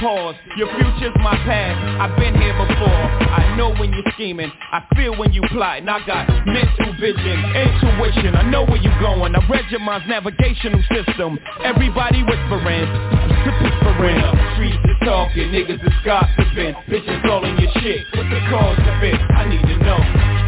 Pause. Your future's my past. I've been here before. I know when you're scheming. I feel when you plotting. I got mental vision, intuition. I know where you're going. I read your mind's navigational system. Everybody whispering. Whispering. Streets is talking. Niggas is gossiping. Bitches calling your shit. What's the cause of it? I need to know.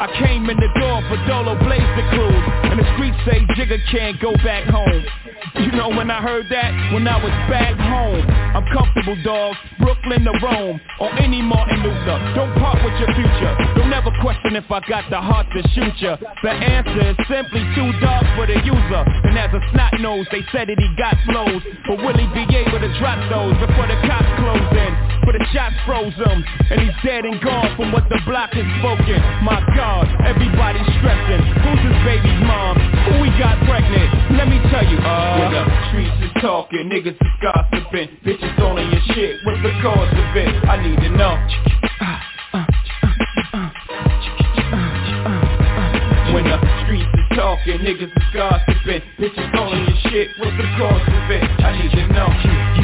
I came in the door for Dolo Blaze the cruise. And the streets say Jigga can't go back home. You know when I heard that? When I was back home. I'm comfortable, dog. Brooklyn to Rome. Or any Martin Luther. Don't part with your future. Don't ever question if I got the heart to shoot ya. The answer is simply too dark for the user. And as a snot nose, they said that he got flows. But will he be able to drop those before the cops close in? But the shots froze him. And he's dead and gone from what the block has spoken. My God, everybody's stressing. Who's his baby's mom? Who we got pregnant? Let me tell you, uh When the streets is talking, niggas is gossiping Bitches calling your shit, what's the cause of it? I need to know When the streets is talking, niggas is gossiping Bitches calling your shit, what's the cause of it? I need to know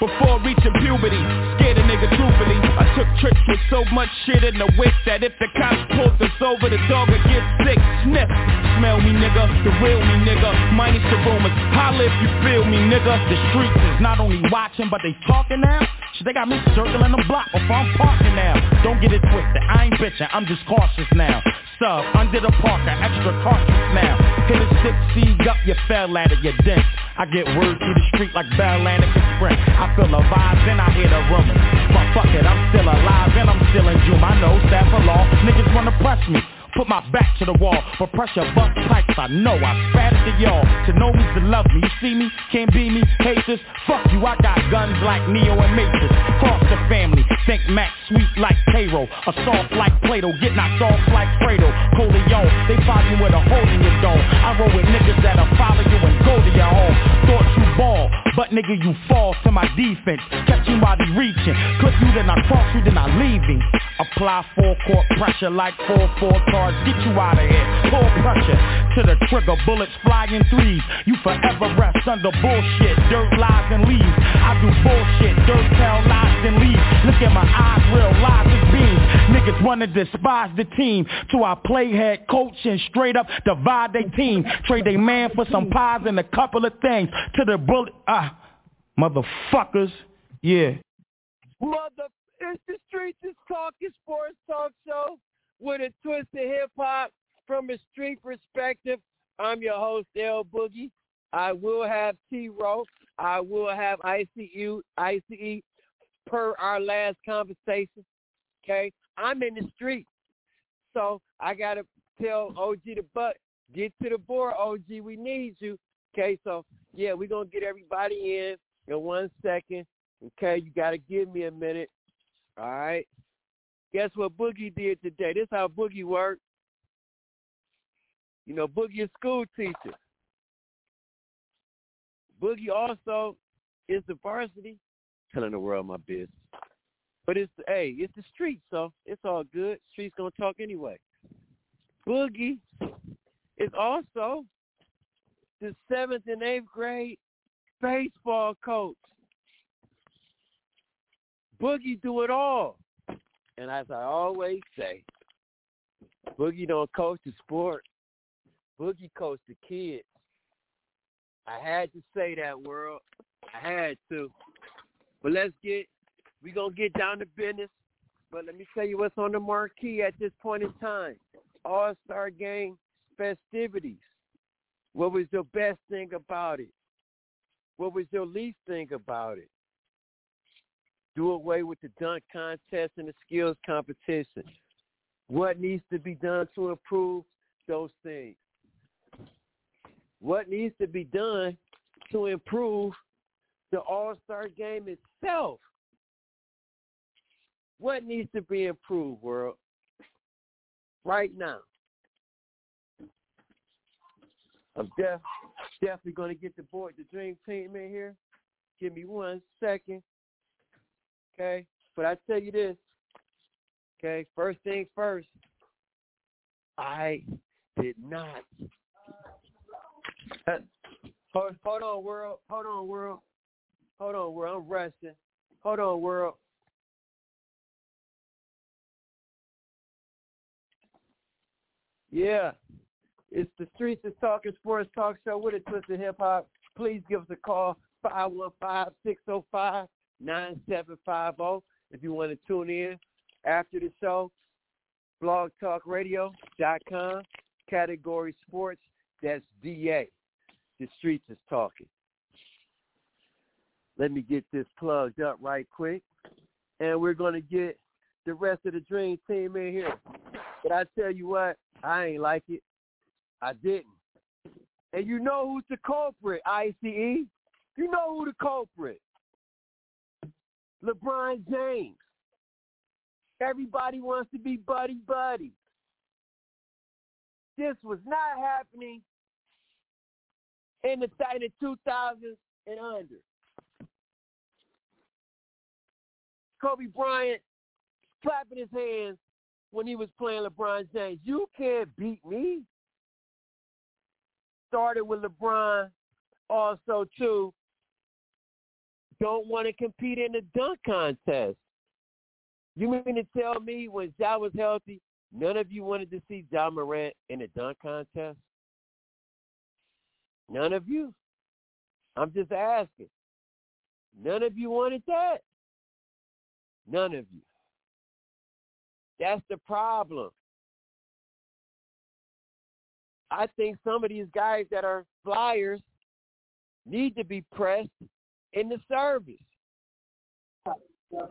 before reaching puberty, scared a nigga truthfully I took trips with so much shit in the whip That if the cops pulled us over, the dog would get sick. Sniff, smell me nigga, the real me nigga. Minus the rumors, holla if you feel me nigga. The streets is not only watching but they talking now They got me circling the block before I'm parking now. Don't get it twisted, I ain't bitching, I'm just cautious now. Sub, under the parker, extra cautious now. Hit a six seed up, you fell out of your dent. I get word through the street like Bell Atlantic Sprint I feel the vibes and I hear the rumors. But fuck it, I'm still alive and I'm still in June. I know staff of law, niggas wanna press me Put my back to the wall, for pressure bust pipes. I know I spat to y'all. To know me's to love me. You see me, can't be me, haters. Fuck you, I got guns like Neo and Matrix. Cross the family, think Max sweet like Cairo. A soft like Plato, get knocked off like Fredo. Corleone, they follow you with a hole in your dome. I roll with niggas that'll follow you and go to your home. Thought you ball, but nigga you fall to my defense. Catch you while he reaching. Clip you, then I cross you, then I leave him. Apply full court pressure like 4-4 Get you out of here. Pull pressure to the trigger. Bullets flying threes. You forever rest under bullshit. Dirt lies and leaves. I do bullshit. Dirt tell lies and leaves. Look at my eyes, real lies as beams. Niggas wanna despise the team. to our playhead coach and straight up divide their team. Trade a man for some pies and a couple of things. To the bullet. Ah, motherfuckers. Yeah. Mother, it's the Streets is Talking Sports Talk Show with a twist of hip hop from a street perspective. I'm your host, L Boogie. I will have T-Row. I will have ICU, ICE per our last conversation. Okay, I'm in the street, so I gotta tell OG the butt get to the board. OG, we need you. Okay, so yeah, we're gonna get everybody in in one second. Okay, you gotta give me a minute. All right. Guess what Boogie did today? This how Boogie worked. You know, Boogie is school teacher. Boogie also is the varsity. Telling the world my business. But it's hey, it's the street, so it's all good. Streets gonna talk anyway. Boogie is also the seventh and eighth grade baseball coach. Boogie do it all. And as I always say, Boogie don't coach the sport. Boogie coach the kids. I had to say that, world. I had to. But let's get, we going to get down to business. But let me tell you what's on the marquee at this point in time. All-Star Game festivities. What was the best thing about it? What was your least thing about it? Do away with the dunk contest and the skills competition. What needs to be done to improve those things? What needs to be done to improve the All-Star game itself? What needs to be improved, world? Right now. I'm def- definitely going to get the board, the dream team in here. Give me one second. Okay? But I tell you this. Okay? First thing first. I did not. hold, on, world. Hold on, world. Hold on, world. I'm resting. Hold on, world. Yeah. It's the Streets is Talking Sports Talk Show with a twist of hip hop. Please give us a call, 515-605-9750 if you want to tune in after the show. blogtalkradio.com, category sports, that's DA. The Streets is Talking. Let me get this plugged up right quick. And we're going to get the rest of the Dream Team in here. But I tell you what, I ain't like it. I didn't. And you know who's the culprit, ICE? You know who the culprit. LeBron James. Everybody wants to be buddy buddy. This was not happening in the, in the 2000s and under. Kobe Bryant clapping his hands when he was playing LeBron James. You can't beat me started with LeBron also too don't want to compete in the dunk contest. You mean to tell me when Ja was healthy, none of you wanted to see Ja Morant in a dunk contest? None of you? I'm just asking. None of you wanted that? None of you. That's the problem. I think some of these guys that are flyers need to be pressed in the service.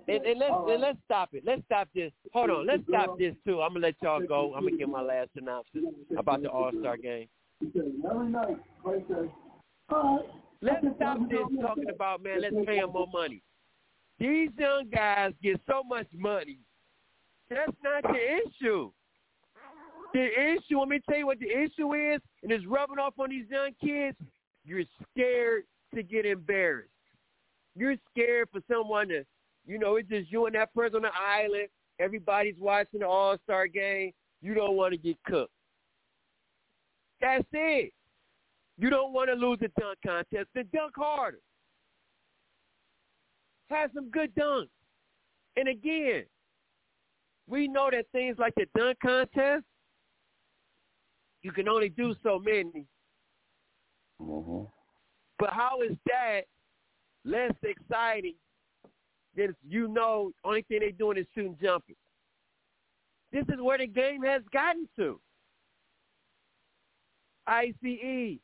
And, and let's and let's stop it. Let's stop this. Hold on. Let's stop this too. I'm gonna let y'all go. I'm gonna give my last synopsis about the All Star game. Let's stop this talking about man. Let's pay them more money. These young guys get so much money. That's not the issue. The issue, let me tell you what the issue is, and it's rubbing off on these young kids. You're scared to get embarrassed. You're scared for someone to, you know, it's just you and that person on the island. Everybody's watching the All-Star game. You don't want to get cooked. That's it. You don't want to lose the dunk contest. Then dunk harder. Have some good dunks. And again, we know that things like the dunk contest you can only do so many. Mm-hmm. But how is that less exciting than you know only thing they're doing is shooting jumpers? This is where the game has gotten to. ICE,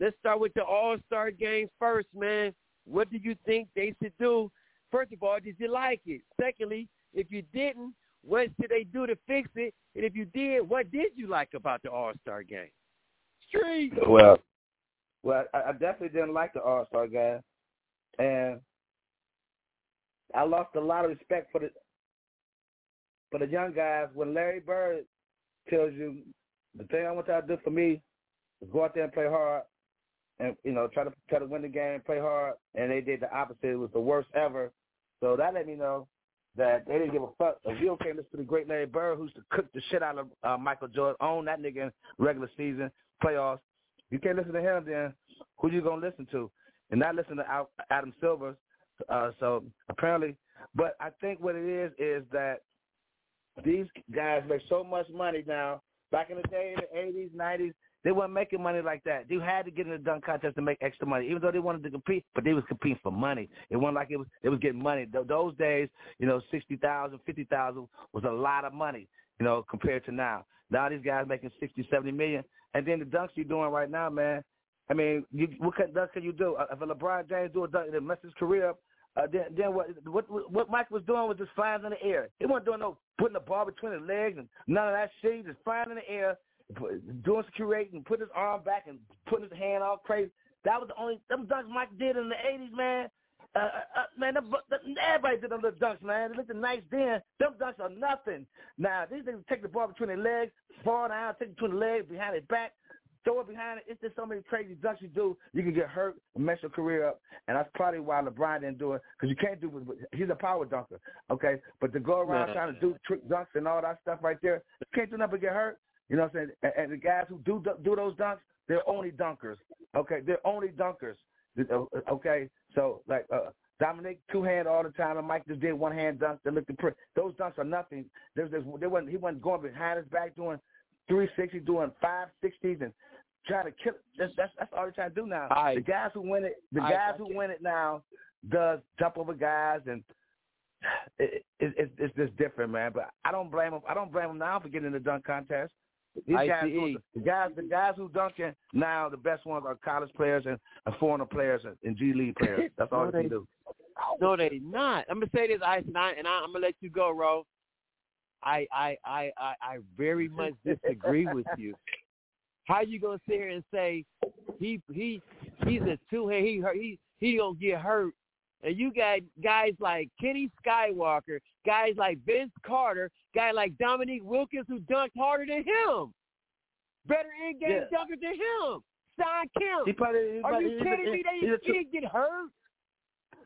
let's start with the All Star game first, man. What do you think they should do? First of all, did you like it? Secondly, if you didn't, what should they do to fix it? And if you did, what did you like about the All Star game? Street. Well, well, I, I definitely didn't like the All Star game, and I lost a lot of respect for the for the young guys when Larry Bird tells you the thing I want y'all to do for me is go out there and play hard, and you know try to try to win the game, play hard, and they did the opposite. It was the worst ever. So that let me know that they didn't give a fuck. If you okay, listen to the great Larry Bird, who's to cook the shit out of uh, Michael Jordan, own that nigga in regular season, playoffs. You can't listen to him, then who you gonna listen to? And not listen to Adam Silver. Uh, so apparently, but I think what it is is that these guys make so much money now. Back in the day, in the eighties, nineties, they weren't making money like that. They had to get in the dunk contest to make extra money, even though they wanted to compete. But they was competing for money. It wasn't like it was. it was getting money. Those days, you know, sixty thousand, fifty thousand was a lot of money. You know, compared to now. Now these guys making sixty, seventy million, and then the dunks you're doing right now, man. I mean, you, what of dunk can you do? Uh, if a LeBron James do a dunk that messes his career up, uh, then, then what, what what Mike was doing was just flying in the air. He wasn't doing no putting the ball between his legs and none of that shit. Just flying in the air, doing security and putting his arm back and putting his hand all crazy. That was the only them dunks Mike did in the '80s, man. Uh, uh, uh man, the, the, everybody did them little dunks, man. They looked nice then. Them dunks are nothing. Now these niggas take the ball between their legs, fall down, take it between the legs, behind their back, throw it behind it. It's just so many crazy dunks you do. You can get hurt and mess your career up, and that's probably why LeBron didn't do it because you can't do it. He's a power dunker, okay? But to go around trying to do trick dunks and all that stuff right there, you can't do nothing but get hurt. You know what I'm saying? And, and the guys who do do those dunks, they're only dunkers. Okay, they're only dunkers. Okay, so like uh, Dominic two hand all the time, and Mike just did one hand dunk that looked pretty. Those dunks are nothing. There's, there's, there wasn't he wasn't going behind his back doing 360, doing 560s, and trying to kill. That's that's that's all they're trying to do now. I, the guys who win it, the I, guys I, who win it now, does jump over guys and. It, it, it, it's just different, man. But I don't blame them. I don't blame them now for getting in the dunk contest. These guys, who, the guys, the guys who dunking now, the best ones are college players and, and foreigner players and, and G League players. That's all no, they, they do. No, they not. I'm gonna say this, Ice, and, I, and I, I'm gonna let you go, Ro. I, I, I, I, I very much disagree with you. How you gonna sit here and say he he he's a two hand he he he gonna get hurt and you got guys like Kenny Skywalker, guys like Vince Carter, guy like Dominique Wilkins who dunked harder than him, better in game Yeah. dunker than him. Shawn Kemp. He probably, he Are you kidding a, me? They a he didn't get hurt.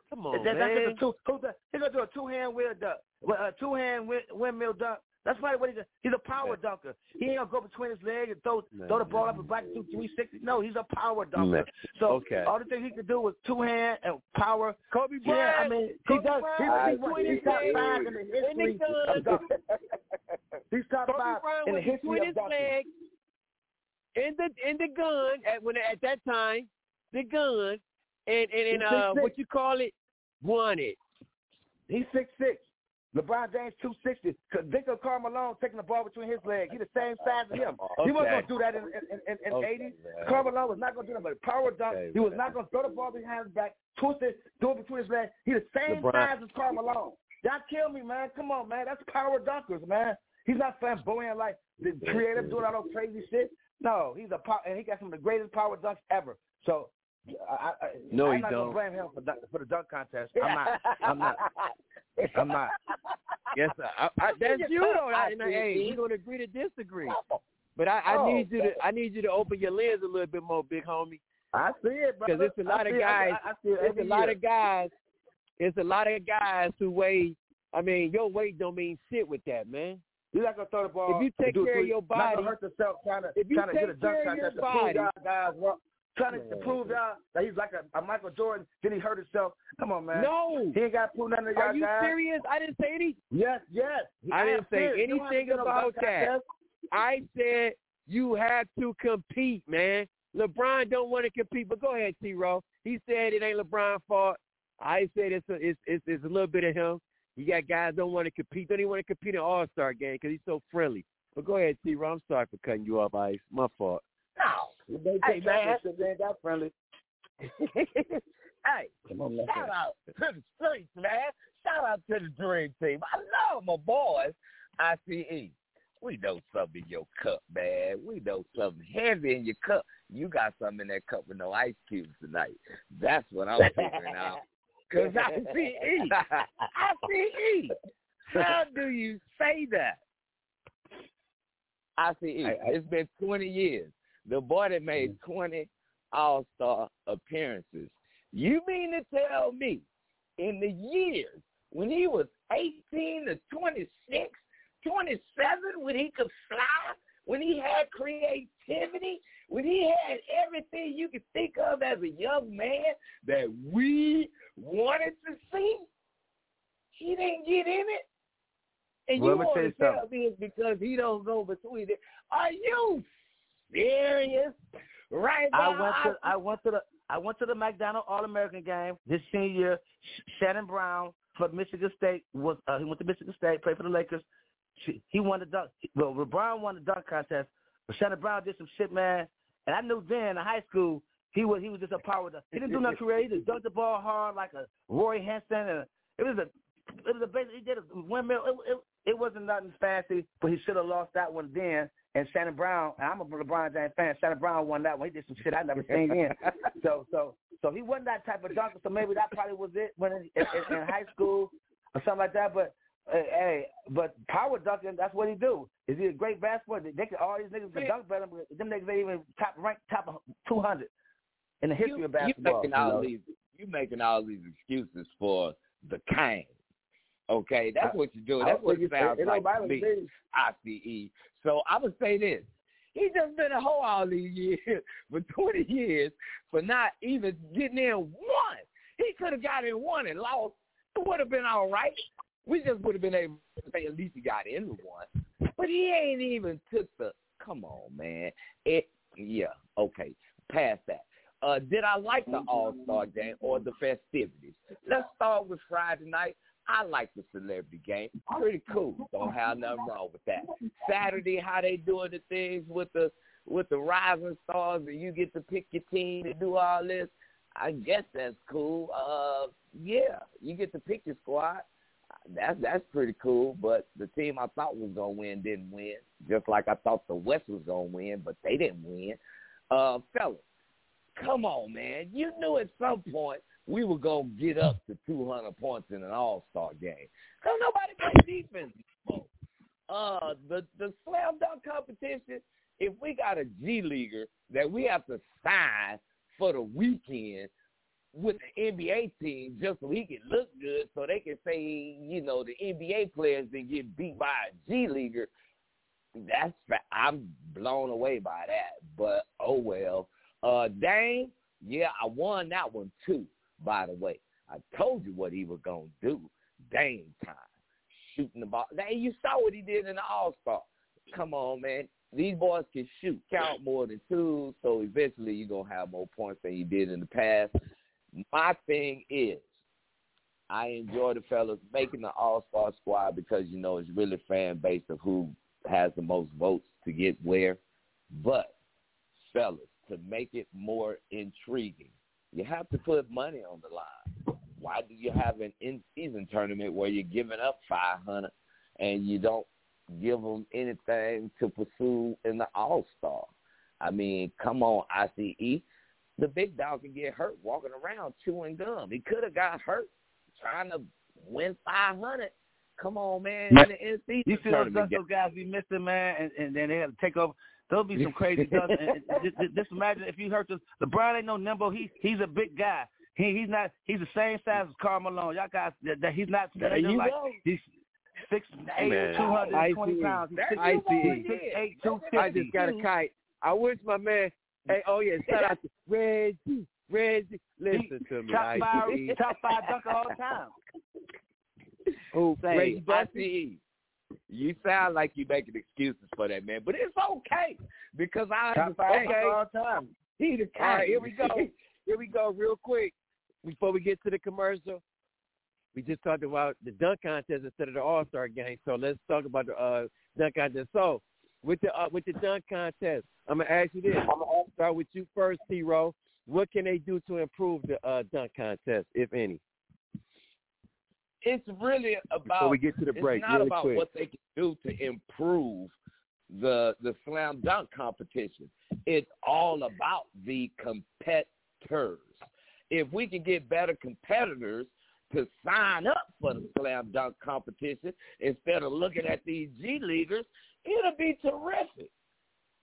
Come on, that, that's man. just a two. Who's the, he's gonna do a two hand wheel dunk, well, a two hand windmill dunk. That's probably what he's. A, he's a power dunker. He ain't gonna go between his legs and throw Man, throw the ball up and back to three sixty. No, he's a power dunker. Man. So Okay. all the things he could do was two hand and power. Kobe Yeah, Bryant. I mean, he does. Bryant He's, with he's, his he's top five in the in history of dunking. He's top Kobe five Bryant in the was history between of his dunking. legs in the in the gun at when at that time the gun and and, and He's uh 6'6". what you call it won it. He's six six. LeBron James two sixty. Think of Karl Malone taking the ball between his legs. He's the same size as him. He wasn't gonna do that in in in, in Okay, eighties. man. Karl Malone was not gonna do that, but power dunk. Okay, he was man. not gonna throw the ball behind his back, twist it, do it between his legs. He's the same LeBron- size as Karl Malone. Y'all kill me, man. Come on, man. That's power dunkers, man. He's not flamboyant like the creative doing all those crazy shit. No, he's a power, and he got some of the greatest power dunks ever. So. I, I, No, I'm not don't. gonna blame him for, for the dunk contest. I'm not. I'm not. I'm not. Yes, sir. I, I, that's you though. I, I and, see. hey, we're gonna agree to disagree. Oh. But I, I Oh, need you to I need you to open your lens a little bit more, big homie. I see it, brother. Because it's a lot I of it. Guys. I, I see it It's a lot year. of guys. It's a lot of guys who weigh. I mean, your weight don't mean shit with that, man. You're not gonna throw the ball. If you take care of to- your Not body- gonna hurt yourself trying to if you trying to get a take dunk care of your contest body- guys wrong. Trying to, prove y'all that he's like a, a Michael Jordan. Then he hurt himself. Come on, man. No. He ain't got to prove nothing to y'all Are you guys. serious? I didn't say any. Yes, yes. I am didn't say serious. You don't have to anything no about that. contest. I said you have to compete, man. LeBron don't want to compete, but go ahead, T. Rowe. He said it ain't LeBron's fault. I said it's a, it's, it's it's a little bit of him. You got guys don't want to compete, don't even want to compete in All Star game because he's so friendly. But go ahead, T. Rowe. I'm sorry for cutting you off, Ice. My fault. Hey, man. They ain't that friendly. hey, Come on, man. shout out to the streets, man. Shout out to the dream team. I love my boys. ICE. We know something in your cup, man. We know something heavy in your cup. You got something in that cup with no ice cubes tonight. That's what I'm figuring out. Because ICE. ICE. How do you say that? ICE. I- I- It's been 20 years. The boy that made 20 All-Star appearances. You mean to tell me in the years when he was 18 to 26, 27, when he could fly, when he had creativity, when he had everything you could think of as a young man that we wanted to see, he didn't get in it? And Well, you want to tell me it's because he don't go between it. Are you serious? Right I now, went to I went to the I went to the McDonald All American game this senior year. Shannon Brown for Michigan State was uh, he went to Michigan State, played for the Lakers. She, he won the dunk. Well, LeBron won the dunk contest. But Shannon Brown did some shit, man. And I knew then in high school he was he was just a power. dunk. He didn't do nothing creative. He just dunked the ball hard like a Roy Henson, and it was a it was a basic. He did a windmill. It, it, it wasn't nothing fancy, but he should have lost that one then. And Shannon Brown, and I'm a LeBron James fan. Shannon Brown won that one. He did some shit I never seen then. So so so he wasn't that type of dunker. So maybe that probably was it when in, in, in high school or something like that. But uh, hey, but power dunking, that's what he do. Is he a great basketball? They can all these niggas can dunk better. But them niggas ain't even top ranked top 200 in the history you, of basketball. You making you all know? these you making all these excuses for the kind. Okay, that's what you're doing. That's what it sounds it like to me. ICE. So I would say this. He just been a hoe all these years for 20 years for not even getting in one. He could have got in one and lost. It would have been all right. We just would have been able to say at least he got into one. But he ain't even took the. Come on, man. It. Yeah. Okay. Past that. Uh, did I like the All Star game or the festivities? Let's start with Friday night. I like the celebrity game. Pretty cool. Don't have nothing wrong with that. Saturday, how they doing the things with the with the rising stars, and you get to pick your team and do all this. I guess that's cool. Uh, yeah, you get to pick your squad. That's that's pretty cool. But the team I thought was gonna win didn't win. Just like I thought the West was gonna win, but they didn't win. Uh, fellas, come on, man. You knew at some point we were gonna get up to 200 points in an All Star game. Cause nobody plays defense anymore. Uh, the the slam dunk competition. If we got a G leaguer that we have to sign for the weekend with the NBA team just so he can look good, so they can say you know the NBA players didn't get beat by a G leaguer. That's I'm blown away by that. But oh well. Uh, Dame, yeah, I won that one too. By the way, I told you what he was gonna do. Dame time, shooting the ball. Now you saw what he did in the All Star. Come on, man. These boys can shoot, count more than two, so eventually you're gonna have more points than you did in the past. My thing is, I enjoy the fellas making the All Star squad because you know it's really fan based of who has the most votes to get where. But fellas, to make it more intriguing, you have to put money on the line. Why do you have an in-season tournament where you're giving up 500 and you don't give them anything to pursue in the All Star? I mean, come on, ICE. The big dog can get hurt walking around chewing gum. He could have got hurt trying to win 500. Come on, man. Man, in the in-season You see those tournament those guys be missing, man, and, and then they have to take over. There'll be some crazy dunks. and, and just, just- just imagine if you hurt this. LeBron ain't no nimble. He he's a big guy. He he's not. He's the same size as Karl Malone. Y'all guys, that, that he's not. There you like, go. He's six eight, Man, two hundred and twenty pounds. He's There I see. again. six eight, two I just got a kite. I wish my man. Hey, oh yeah, shout out to Reggie. Reggie, listen to me. Top five, top five dunker all the time. Who? Say, Reggie Bussey? You sound like you making excuses for that man, but it's okay because I Top understand. dunker all time. He the All right, here we go. Here we go, real quick. Before we get to the commercial, we just talked about the dunk contest instead of the All Star game. So let's talk about the uh, dunk contest. So with the uh, with the dunk contest, I'm gonna ask you this: I'm gonna start with you first, T. Row. What can they do to improve the uh, dunk contest, if any? It's really about. Before we get to the break, it's not really about quick. what they can do to improve the the slam dunk competition. It's all about the competitors. If we can get better competitors to sign up for the slam dunk competition instead of looking at these G leaguers, it'll be terrific.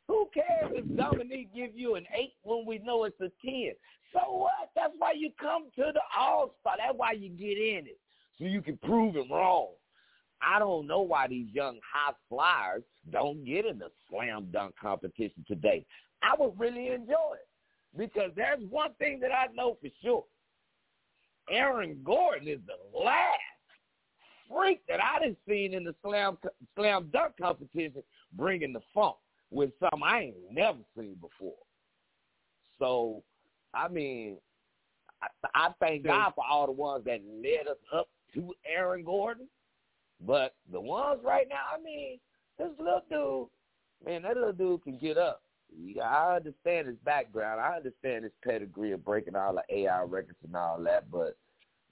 Who cares if Dominique give you an eight when we know it's a ten? So what? That's why you come to the All Star. That's why you get in it, so you can prove him wrong. I don't know why these young high flyers don't get in the slam dunk competition today. I would really enjoy it because there's one thing that I know for sure. Aaron Gordon is the last freak that I done seen in the slam slam dunk competition bringing the funk with something I ain't never seen before. So, I mean, I, I thank God for all the ones that led us up to Aaron Gordon. But the ones right now, I mean, this little dude, man, that little dude can get up. Yeah, I understand his background. I understand his pedigree of breaking all the AI records and all that. But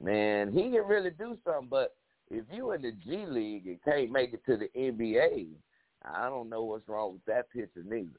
man, he can really do something. But if you in the G League and can't make it to the NBA, I don't know what's wrong with that pitcher neither.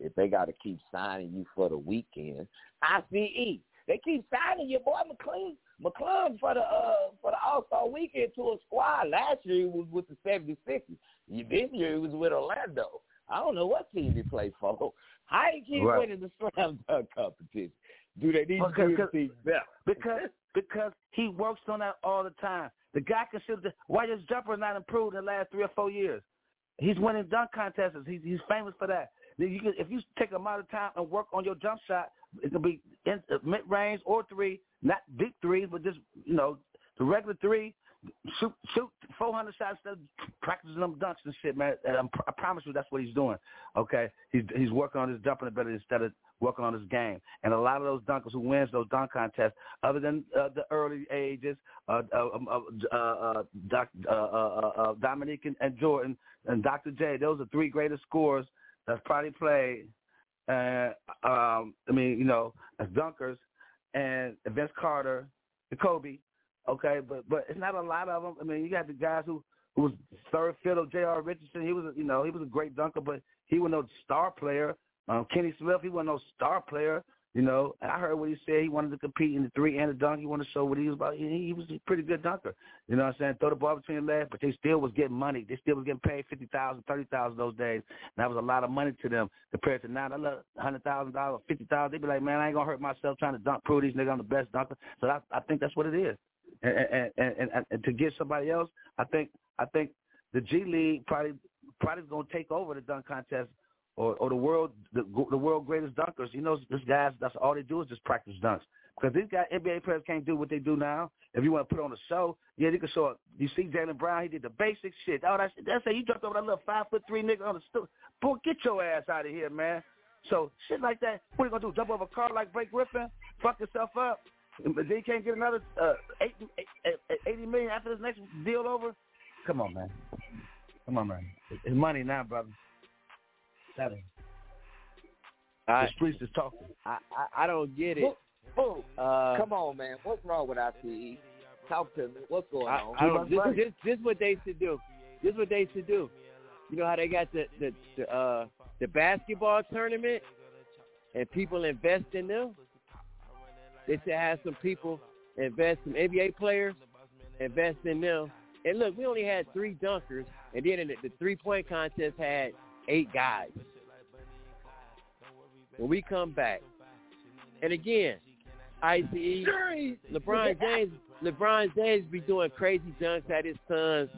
If they got to keep signing you for the weekend, ICE, they keep signing your boy McLean McClung for the uh for the All Star weekend to a squad. Last year he was with the 76ers. This year he was with Orlando. I don't know what team he played for. How he keep Right. winning the slam dunk competition? Do they need Because- to do because- his team better? because because he works on that all the time. The guy can shoot. The, why his jumper not improved in the last three or four years? He's winning dunk contests. He's he's famous for that. You can, if you take a amount of time and work on your jump shot, it can be in, uh, mid range or three, not big threes, but just you know the regular three. Shoot shoot 400 shots instead of practicing them dunks and shit, man. And I'm, I promise you, that's what he's doing. Okay, he's he's working on his jumping ability instead of working on his game. And a lot of those dunkers who wins those dunk contests, other than uh, the early ages, uh, uh, um, uh, uh, uh, Doc, uh, uh, uh, uh, Dominique and, and Jordan and Dr. J, those are three greatest scorers that's probably played. Uh, um, I mean, you know, as dunkers, and Vince Carter, and Kobe. Okay, but but it's not a lot of them. I mean, you got the guys who who was third fiddle, J.R. Richardson. He was, you know, he was a great dunker, but he was no star player. Um, Kenny Smith, he wasn't no star player. You know, I heard what he said. He wanted to compete in the three and the dunk. He wanted to show what he was about. He, he was a pretty good dunker. You know what I'm saying? Throw the ball between the legs, but they still was getting money. They still was getting paid fifty thousand, thirty thousand those days. And that was a lot of money to them compared to now. That little hundred thousand dollars, fifty thousand. They be like, man, I ain't gonna hurt myself trying to dunk. Prove these niggas I'm the best dunker. So I, I think that's what it is. And, and, and, and, and to get somebody else, I think I think the G League probably probably gonna take over the dunk contest or, or the world the, the world greatest dunkers. You know, this guys that's all they do is just practice dunks. Because these guys NBA players can't do what they do now. If you want to put on a show, yeah, they can show up. You see Jaylen Brown, he did the basic shit. Oh, that's that's it. You jumped over that little five foot three nigga on the stool. Boy, get your ass out of here, man. So shit like that. What are you gonna do? Jump over a car like Blake Griffin? Fuck yourself up? But then you can't get another uh, eight, eight, eight, 80 million after this next deal over? Come on, man. Come on, man. It's money now, brother. That is. I The streets is talking. I, I I don't get it. Boo, Uh, come on, man. What's wrong with ICE? Talk to me. What's going I, on? I don't. This, Right. this this what they should do. This is what they should do. You know how they got the the the, uh, the basketball tournament, and people invest in them. They should have some people invest some NBA players, invest in them. And look, we only had three dunkers, and then in the, the three point contest had eight guys. When we come back, and again, ICE, LeBron James, LeBron James be doing crazy dunks at his son's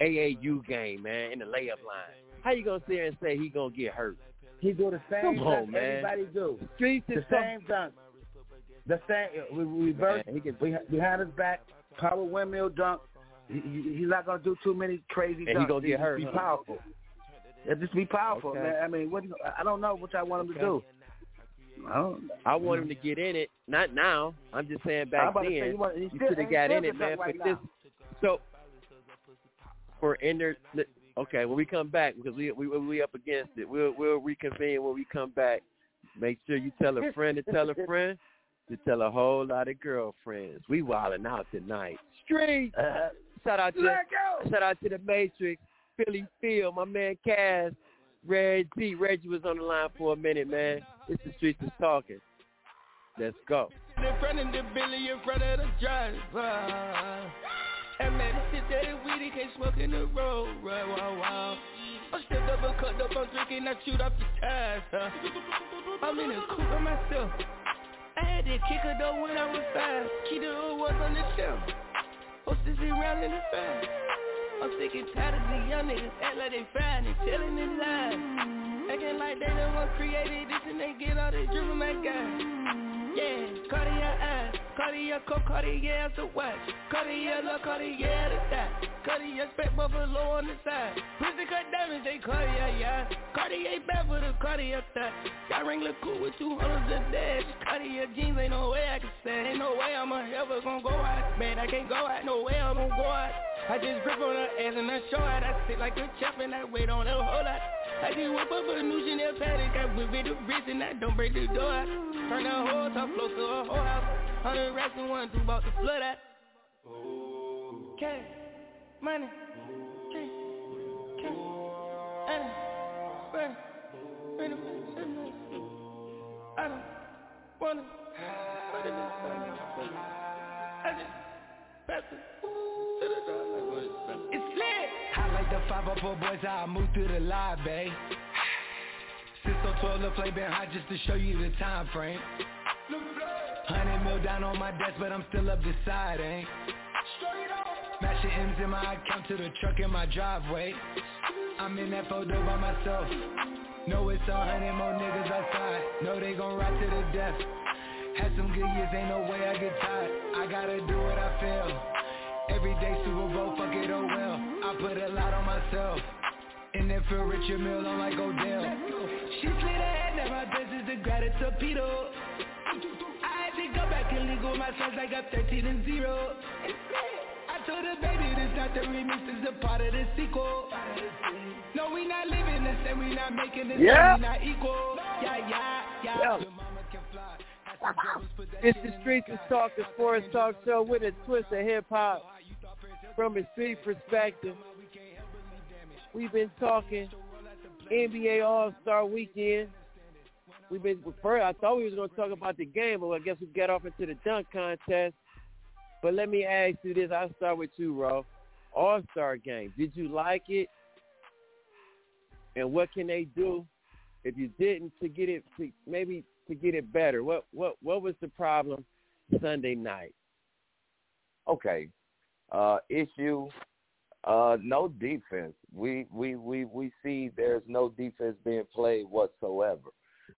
AAU game, man, in the layup line. How you gonna sit there and say he gonna get hurt? He do the same Come on, man. everybody do. Streets The is so- same dunk. The same. We we reverse. Man, he can- we behind his back, power windmill dunk. He, he- he's not gonna do too many crazy And dunks. he gonna get hurt, Be huh? powerful. Yeah, just be powerful, Okay. man. I mean, what? I don't know what I want him to do. I. I want him to get in it. Not now. I'm just saying back then. say, you, want, he you should have got in it, man. right this, so for inter, okay, when we come back because we we we up against it. We'll we'll reconvene when we come back. make sure you tell a friend to tell a friend to tell a whole lot of girlfriends. We wilding out tonight. Street. Uh, Shout out to shout out to the Matrix, Philly Phil, my man Cass, Red. Reggie was on the line for a minute, man. It's the streets is talking. Let's go. In front of the Billy, in front of the driver. And man, this is weed, he can't smoke in the road. Right, wow, wow. I'm still double cut up, I'm drinking, I shoot off the tires. Huh? I'm in a coupe by myself. I had to kick her though when I was five. Keep the ones on the shelf. Hostess around in the fast. I'm sick and tired of these young niggas act like they fine and telling their lies. Acting like they the one created this and they get all this drip from that guy. Yeah, Cartier eyes, Cartier coat, Cartier a watch, Cartier look, Cartier the dot, Cartier spec buffalo on the side, pussy cut diamonds, they Cartier, yeah, Cartier back for the Cartier thought, got Wrangler cool with two hundreds a dash, Cartier jeans, ain't no way I can say, ain't no way I'm ever gonna go out, man, I can't go out, no way I'm gonna go out, I just grip on her ass and I show out, I sit like a champ and I wait on a whole lot. I just whip up a new Chanel paddock, I whip it the wrist and I don't break the door out. Turn the whole top floor to a whole house. Hundred racks and one, two about to flood out. Cash, money, cash, cash, money, money, money, money, I don't wanna, I just pass it Like the 504 boys, how I move through the live, babe. Cisco 12, the flame been hot just to show you the time frame. Hundred mil down on my desk, but I'm still up ain't. Matching M's in my account to the truck in my driveway. I'm in that photo by myself. Know it's a hundred more niggas outside. Know they gon' ride to the death. Had some good years, ain't no way I get tired. I gotta do what I feel. Every day Super Bowl, fuck it, oh well. I put a lot on myself. And then for Richard Mille, I'm like Odell. She slid ahead, now my best is to grab a torpedo. I had to go back and legal my sons like I'm 13 and 0. I told her, baby, this not the remix, this is a part of the sequel. No, we not living the same, we not making the Yeah. we not equal. Yeah, yeah, yeah. Yeah. Your mama can fly. Had some troubles, put that It's the Streets the is sky. Talking Sports Talk Show with a twist of hip hop from a city perspective. We've been talking NBA All Star Weekend. We've been first. I thought we was going to talk about the game, but I guess we got off into the dunk contest. But let me ask you this: I'll start with you, Ro. All Star game. Did you like it? And what can they do if you didn't to get it to maybe to get it better? What what what was the problem Sunday night? okay. Uh, issue, uh, no defense. We we we we see there's no defense being played whatsoever.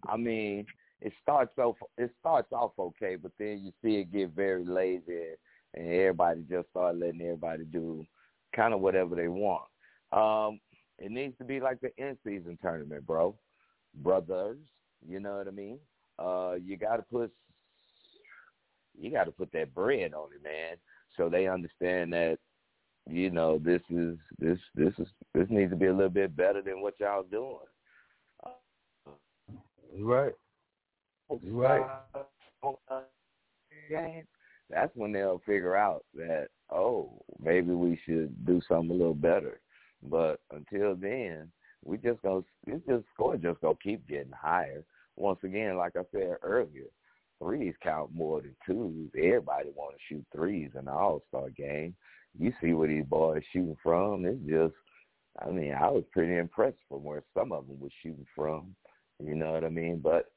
I mean, it starts off it starts off okay, but then you see it get very lazy, and everybody just start letting everybody do kind of whatever they want. Um, it needs to be like the in season tournament, bro. Brothers, you know what I mean? Uh, you got to put you got to put that bread on it, man so they understand that you know this is this this is this needs to be a little bit better than what y'all doing. right. Right. That's when they'll figure out that oh maybe we should do something a little better. But until then, we just gonna it's just score just gonna keep getting higher. Once again, like I said earlier, threes count more than twos. Everybody want to shoot threes in the All Star game. You see where these boys shooting from. It's just, I mean, I was pretty impressed from where some of them were shooting from. You know what I mean? But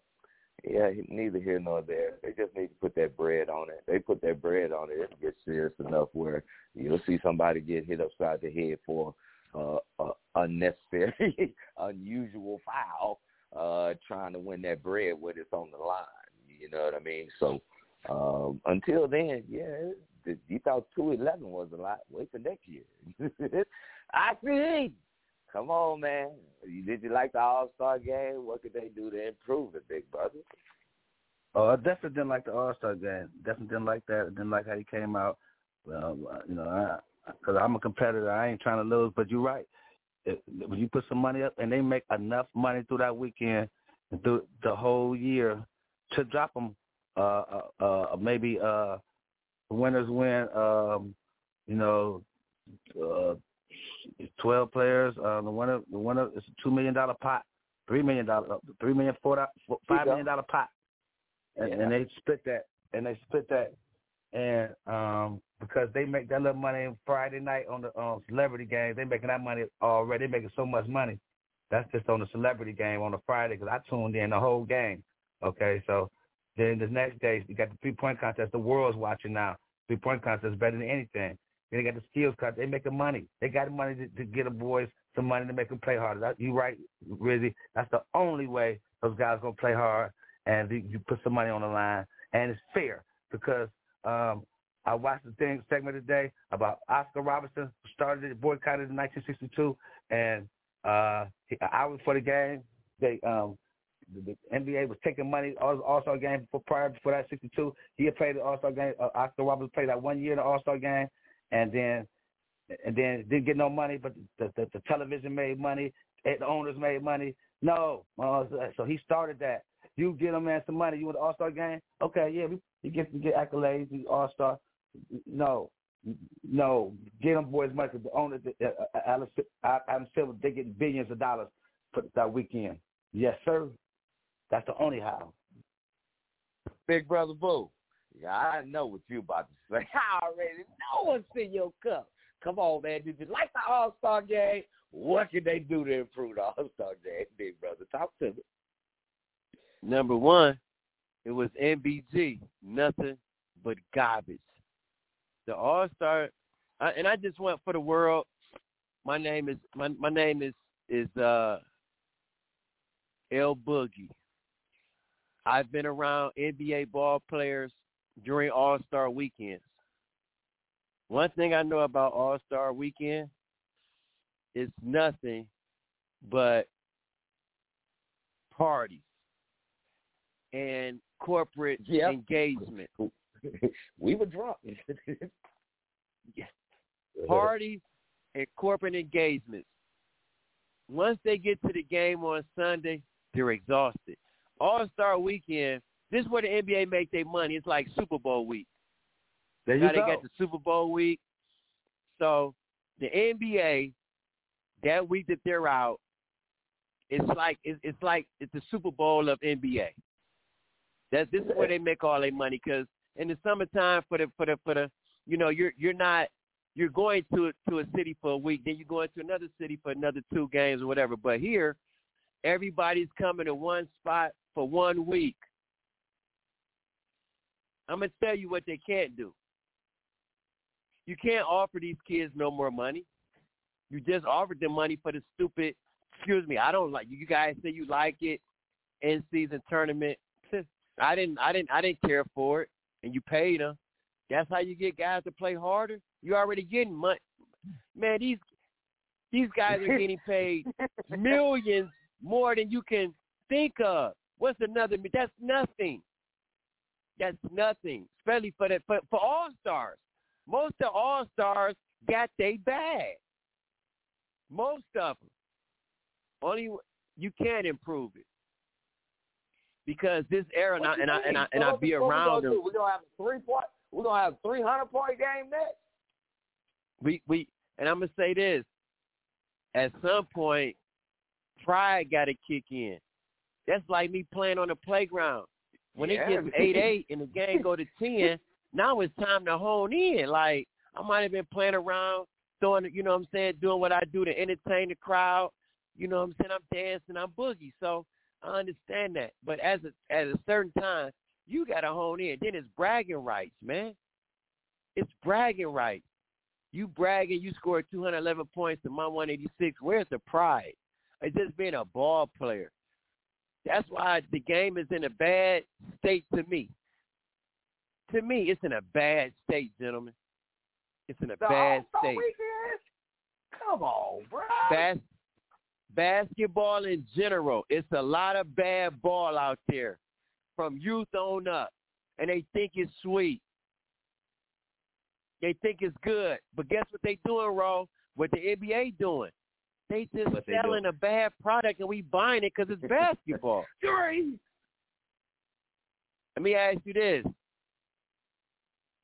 yeah, neither here nor there. They just need to put that bread on it. They put that bread on it. It gets serious enough where you'll see somebody get hit upside the head for uh, uh unnecessary, unusual foul, uh, trying to win that bread when it's on the line. You know what I mean? So um, until then, yeah, th- you thought two eleven was a lot. Wait till next year. I see. Come on, man. Did you like the All Star game? What could they do to improve it, big brother? Oh, I definitely didn't like the All Star game. Definitely didn't like that. I didn't like how he came out. Well, you know, because I'm a competitor. I ain't trying to lose. But you're right. When you put some money up and they make enough money through that weekend, through the whole year to drop them. Uh, uh, uh, maybe uh, winners win. Um, you know, uh, twelve players. Uh, the winner, the winner is a two million dollar pot, three million dollar, uh, three million four, five million dollar pot, and, Yeah. and they split that, and they split that, and um, because they make that little money Friday night on the um, celebrity games, they making that money already. They making so much money. That's just on the celebrity game on the Friday because I tuned in the whole game. Okay, so then the next day you got the three point contest. The world's watching now. Three point contest is better than anything. Then they got the skills contest. They making money. They got the money to, to get the boys some money to make them play harder. You right, Rizzy. That's the only way those guys gonna play hard, and you, put some money on the line, and it's fair because um, I watched the thing segment today about Oscar Robertson, started it, boycotted in 1962, and uh, hour before the game, they um, the, the NBA was taking money all All Star game prior before that '62. He had played the All Star game. Uh, Oscar Robertson played that one year in the All Star game, and then and then didn't get no money, but the the, the television made money, the owners made money. No, uh, so he started that. You get a man some money. You want the All Star game? Okay, yeah, you get you get accolades, you All Star. No, no, get them boys money the owners, uh, uh, Alice, Adam Silver, they get billions of dollars for that weekend. Yes, sir. That's the only how. Big brother Boo. Yeah, I know what you about to say. I already know what's in your cup. Come on, man. Did you like the All Star game? What can they do to improve the All Star game, big brother? Talk to me. Number one, it was NBG, nothing but garbage. The All Star, and I just went for the world. My name is my my name is is uh L Boogie. I've been around NBA ball players during All Star weekends. One thing I know about All Star weekend is nothing but parties and corporate Yep. engagement. we were drunk. Parties and corporate engagements. Once they get to the game on Sunday, they're exhausted. All Star weekend, this is where the NBA make their money. It's like Super Bowl week. There you now they got the Super Bowl week. So the NBA, that week that they're out, it's like it's, it's like it's the Super Bowl of NBA. That this is where they make all their money because in the summertime for the for the for the you know you're you're not you're going to to a city for a week, then you're going to another city for another two games or whatever. But here, everybody's coming to one spot for one week. I'm gonna tell you what they can't do. You can't offer these kids no more money. You just offered them money for the stupid. Excuse me, I don't like you guys say you like it in season tournament. I didn't. I didn't. I didn't care for it, and you paid them. That's how you get guys to play harder. You already getting money. Man, these these guys are getting paid millions more than you can think of. What's another? That's nothing. That's nothing, especially for the for, for all stars. Most of all stars got they bag. Most of them. Only you can't improve it because this era, and I and I and I, and I be around them. We're gonna have a three point. We're gonna have a three hundred point game next. we we and I'm gonna say this. At some point, pride got to kick in. That's like me playing on the playground. When Yeah. it gets eight eight and the game go to ten, now it's time to hone in. Like I might have been playing around, throwing, you know what I'm saying, doing what I do to entertain the crowd. You know what I'm saying? I'm dancing, I'm boogie. So I understand that. But as a at a certain time, you got to hone in. Then it's bragging rights, man. It's bragging rights. You bragging, you scored 211 points to my 186. Where's the pride? It's just being a ball player. That's why the game is in a bad state to me. To me, it's in a bad state, gentlemen. It's in a The bad state. weekend? Come on, bro. Bas- basketball in general, it's a lot of bad ball out there from youth on up, and they think it's sweet. They think it's good, but guess what they doing, Ro? What the NBA doing? They just But they selling a bad product and we buying it because it's basketball. Three. Let me ask you this.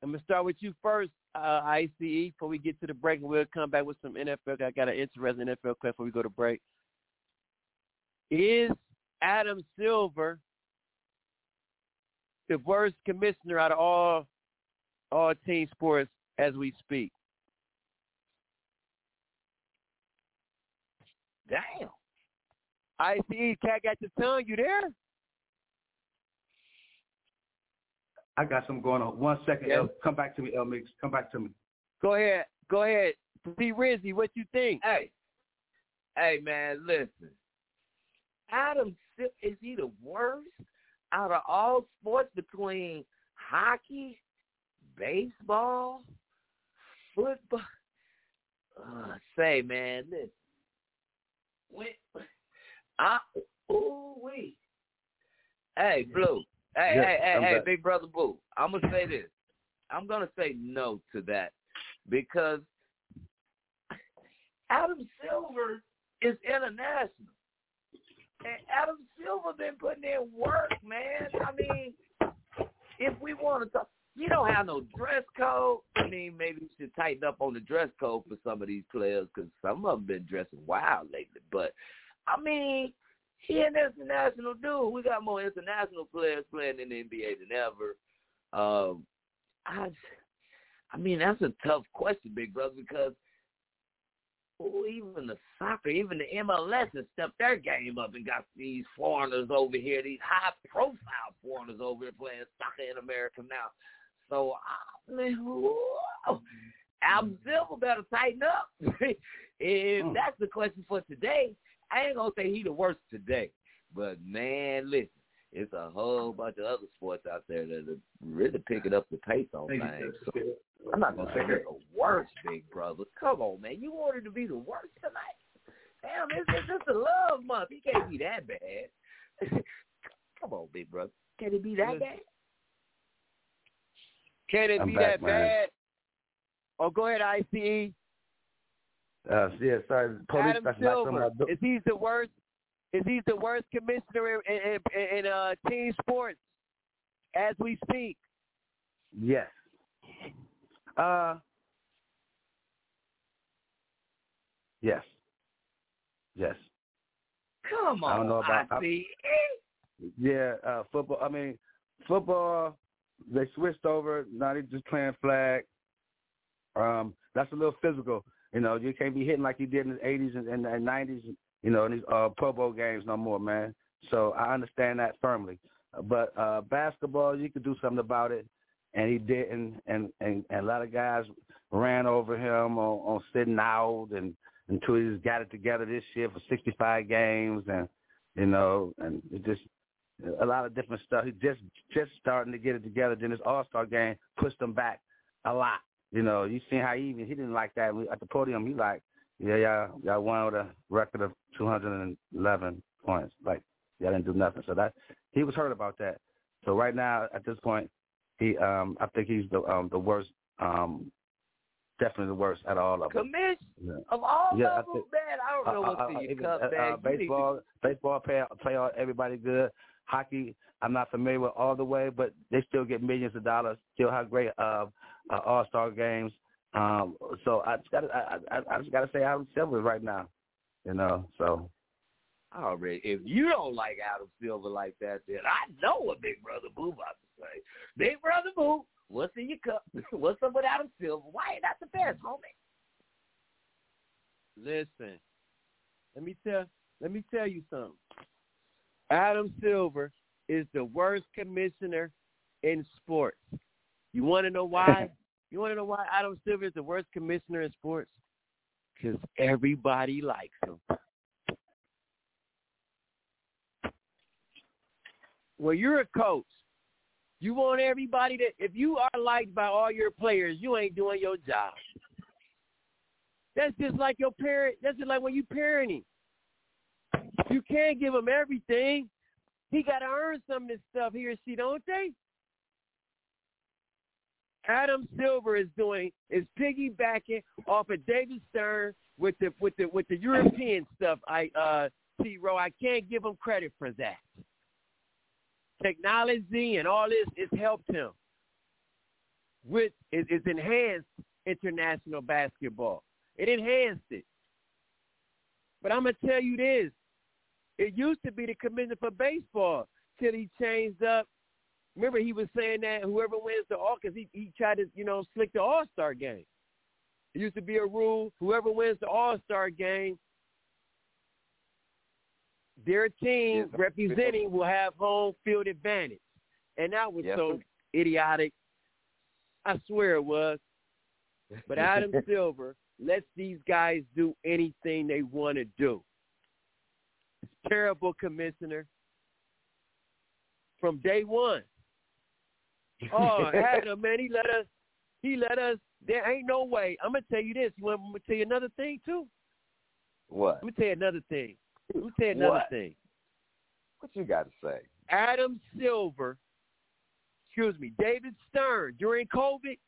I'm gonna start with you first, uh, ICE, before we get to the break, and we'll come back with some NFL. I got an interesting NFL question before we go to break. Is Adam Silver the worst commissioner out of all all team sports as we speak? Damn. I see cat got your tongue. You there? I got something going on. One second, Yeah. El. Come back to me, El Mix. Come back to me. Go ahead. Go ahead. B Rizzy, what you think? Hey, hey, man, listen. Adam is he the worst out of all sports between hockey, baseball, football? Uh, say, man, listen. When, I, ooh wee. Hey, Blue. Hey, Yes, hey, hey, I'm hey, back. Big Brother Boo. I'm gonna say this. I'm gonna say no to that because Adam Silver is international. And Adam Silver been putting in work, man. I mean, if we want to talk, you don't have no dress code. I mean, maybe you should tighten up on the dress code for some of these players because some of them been dressing wild lately. But I mean, he an international dude. We got more international players playing in the NBA than ever. Um, I, I mean, that's a tough question, big brother, because even the soccer, even the MLS has stepped their game up and got these foreigners over here, these high-profile foreigners over here playing soccer in America now. So, I mean, whoa. Adam Silver better tighten up. if Hmm. that's the question for today, I ain't gonna say he the worst today, but man, listen, it's a whole bunch of other sports out there that are really picking up the pace on things. So I'm not gonna say they're the worst, big brother. Come on, man, you wanted to be the worst tonight? Damn, it's, it's just a love month. He can't be that bad. Come on, big brother, can he be that bad? Can it I'm be back, that man. bad? Oh, go ahead, ICE. Uh, yeah, sorry. Police. Adam that's not something Silver. Is he the worst? Is he the worst commissioner in, in, in, in uh, team sports as we speak? Yes. Uh. Yes. Yes. Come on, I don't know about- I. Yeah. Uh, football. I mean, football. They switched over. Now they just playing flag. Um, that's a little physical. You know, you can't be hitting like you did in the '80s and, and, and '90s. You know, in these uh, Pro Bowl games no more, man. So I understand that firmly. But uh, basketball, you could do something about it, and he didn't. And and, and a lot of guys ran over him on, on sitting out, and until he just got it together this year for 65 games, and you know, and it just a lot of different stuff. He just just starting to get it together. Then his All Star game pushed him back a lot. You know, you seen how he even he didn't like that at the podium. He like, yeah, y'all y'all won with a record of 211 points. Like y'all didn't do nothing. So that he was hurt about that. So right now at this point, he um I think he's the um the worst um definitely the worst out of all of them. Commish Yeah. of all Yeah, I of them, think- man. I don't know Uh, what's uh, in uh, your even, cup, uh, man. uh, You need to- baseball, baseball play play all everybody good. Hockey, I'm not familiar with all the way, but they still get millions of dollars. Still have great uh, uh, All Star games. Um, so I just got to I, I, I just got to say Adam Silver right now. You know, so Already, if you don't like Adam Silver like that, then I know what Big Brother Boo about to say. Big Brother Boo, what's in your cup? what's up with Adam Silver? Why ain't that the best, homie? Listen, let me tell let me tell you something. Adam Silver is the worst commissioner in sports. You want to know why? you want to know why Adam Silver is the worst commissioner in sports? Because everybody likes him. When you're a coach, you want everybody to. If you are liked by all your players, you ain't doing your job. That's just like your parent. That's just like when you're parenting. You can't give him everything. He got to earn some of this stuff he or she, don't they? Adam Silver is doing is piggybacking off of David Stern with the with the with the European stuff. I uh T Row, I can't give him credit for that. Technology and all this has helped him with it, it's enhanced international basketball. It enhanced it. But I'm gonna tell you this. It used to be the commissioner for baseball till he changed up. Remember, he was saying that whoever wins the all, because he, he tried to, you know, slick the All-Star game. It used to be a rule, whoever wins the All-Star game, their team representing will have home field advantage. And that was Yes, so sir. idiotic. I swear it was. But Adam Silver lets these guys do anything they want to do. Terrible commissioner from day one. Oh, Adam, man, he let us. He let us. There ain't no way. I'm gonna tell you this. You want me to tell you another thing too? What? Let me tell you another thing. Let me tell you another What? thing. What you got to say? Adam Silver, excuse me, David Stern during COVID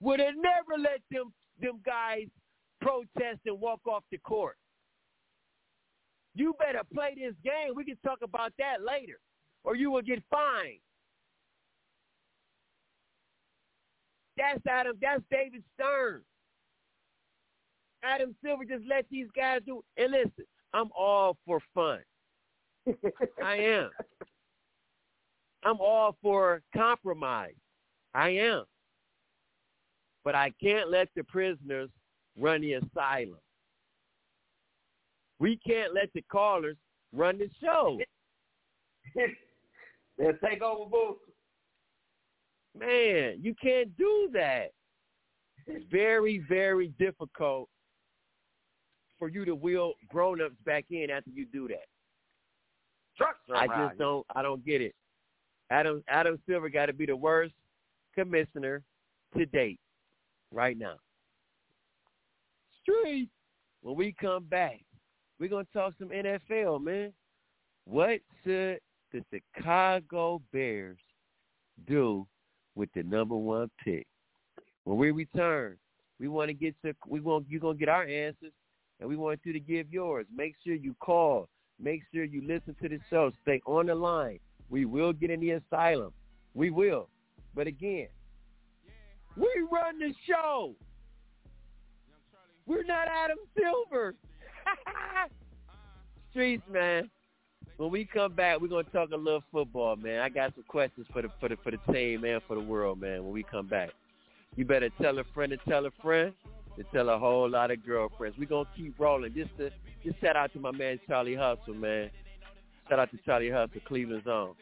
would have never let them them guys protest and walk off the court. You better play this game. We can talk about that later, or you will get fined. That's Adam. That's David Stern. Adam Silver just let these guys do. And listen, I'm all for fun. I am. I'm all for compromise. I am. But I can't let the prisoners run the asylum. We can't let the callers run the show. They'll take over booth. Man, you can't do that. It's very, very difficult for you to wheel grown-ups back in after you do that. Trucks I just don't. I don't get it. Adam Adam Silver got to be the worst commissioner to date, right now. Street. When we come back, we're gonna talk some NFL, man. What should the Chicago Bears do with the number one pick? When we return, we want to get to we want you're gonna get our answers, and we want you to give yours. Make sure you call. Make sure you listen to the show. Stay on the line. We will get in the asylum. We will. But again, we run the show. We're not Adam Silver. Streets, man. When we come back, we're gonna talk a little football, man. I got some questions for the for the for the team and for the world, man. When we come back, you better tell a friend to tell a friend to tell a whole lot of girlfriends. We're gonna keep rolling. Just to just shout out to my man Charlie Hustle, man. Shout out to Charlie Hustle, Cleveland's own.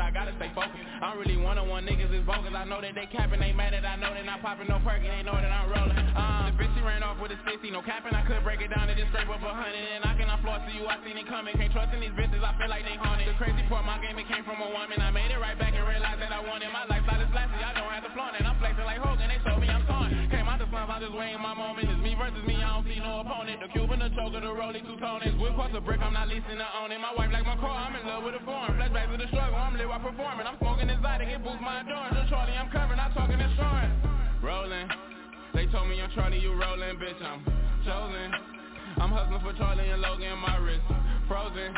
I a on gotta stay focused. I don't really one-on-one niggas is bogus. I know that they capping, they mad that I know they not popping no perky, they know that I'm rolling. Uh, the bitch she ran off with a 60, no capping, I could break it down and just scrape up a hundred. And I cannot floss to you, I seen it coming. Can't trust in these bitches, I feel like they haunted. The crazy part, my game, it came from a woman. I made it right back and realized that I wanted my life. lifestyle is flashy. I don't have to flaunt it. I'm flexing like Hogan, they told me I'm torn. Came out the slums, I'm just waiting my moment. It's me versus me, I don't see no opponent. The Cuban, the choker, the rolling two toners. Whip across the brick, I'm not leasing to own it. My wife like my car, I'm in love with the form. Flashback to the struggle, I'm lit while performing. I'm smoking exotic, it boosts my endurance. I'm Charlie, I'm covering, I'm talking insurance. Rolling. They told me I'm Charlie, you rolling, bitch, I'm chosen. I'm hustling for Charlie and Logan, my wrist frozen.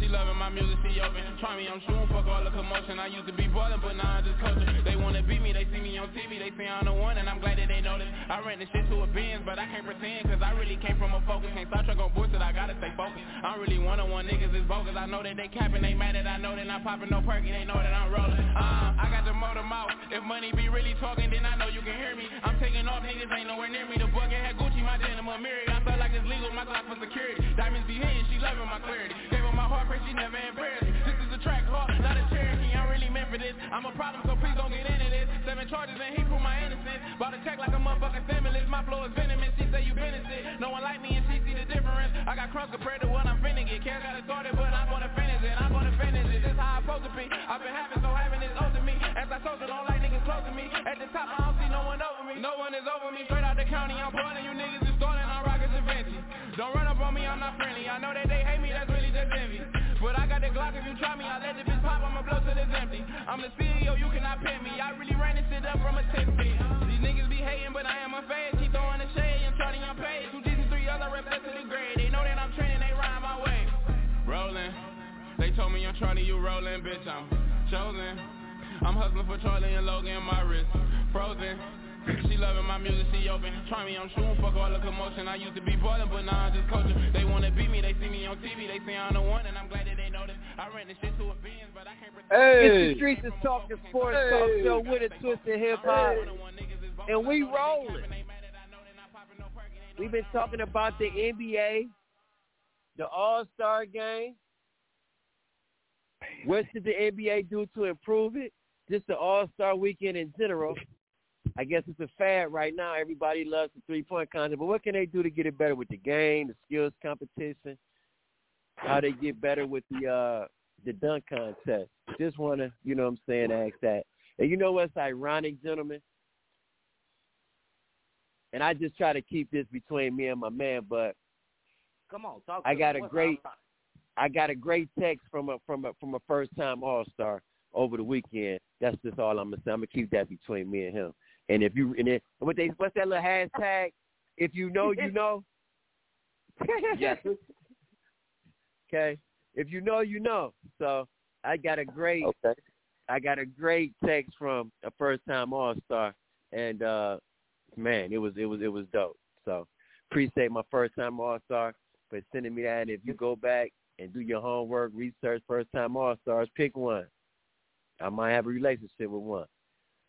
She loving my music, she open. Try me, I'm shooting, fuck all the commotion. I used to be ballin', but now I just coaching. They wanna beat me, they see me on TV, they say I'm the one, and I'm glad that they this. I ran the shit to a Benz, but I can't pretend, cause I really came from a focus. Can't stop truck on bullshit, I gotta stay focused. I don't really one-on-one niggas is bogus. I know that they capping, they mad that I know they not popping no perky, they know that I'm rolling. Uh, I got the motor mouth. If money be really talking, then I know you can hear me. I'm taking off, niggas ain't nowhere near me. The bucket had Gucci, my denim, a mirror. I felt like it's legal, my clock for security. Diamonds be hitting, she loving my clarity. Gave her my heart, pray she never embarrassed me. This is a track not a Cherokee. I'm really meant for this. I'm a problem, so please don't get into this. Seven charges and he prove my innocence. Bought a check like a motherfucking stimulus. My flow is venomous. She say you benefit. No one like me and she see the difference. I got crumbs compared to what I'm finna get. Cash got it started, but I'm gonna finish it. I'm gonna finish it. This how I'm supposed to be. I've been having, so having is owed to me. As I told you, don't like niggas close to me. At the top, I don't see no one over me. No one is over me. Straight out the county, I'm boiling. You niggas is starting. I'm Vinci. Don't run up on me, I'm not friendly. I know that they hate me, that's really just envy. But I got the Glock if you try me. I let the bitch pop, I'ma blow till it's empty. I'm the CEO, you cannot pay me. I really ran this shit up from a 10 feet. These niggas be hating, but I am unfazed. Keep throwing the shade, I'm charting your page. Two G's and three L's, I rep that to the grade. They know that I'm training, they ride my way. Rolling. They told me I'm trying to you rolling, bitch, I'm chosen. I'm hustling for Charlie and Logan, my wrist frozen. She loving my music, she open. Try me, I'm shooting, fuck all the commotion. I used to be boiling, but now I'm just coaching. They wanna beat me, they see me on TV, they say I'm the one, and I'm glad that they know this. I ran the shit to a Benz, but I can't pretend. Hey. It's the Streets is Talking Sports hey. Talk Show with a twist of hip hop. Hey. And we rolling. We've been talking about the NBA, the All-Star game. What should the NBA do to improve it? Just the All-Star weekend in general. I guess it's a fad right now. Everybody loves the three point contest, but what can they do to get it better with the game, the skills competition? How they get better with the uh the dunk contest? Just want to, you know, what I'm saying, ask that. And you know what's ironic, gentlemen? And I just try to keep this between me and my man, but come on, talk. I got a great, I got a great text from a from a from a first time All Star over the weekend. That's just all I'm gonna say. I'm gonna keep that between me and him. And if you and it, what they what's that little hashtag? If you know, you know. yes. okay. If you know, you know. So I got a great. Okay. I got a great text from a first time All Star, and uh man, it was it was it was dope. So appreciate my first time All Star for sending me that. And if you go back and do your homework, research first time All Stars, pick one. I might have a relationship with one.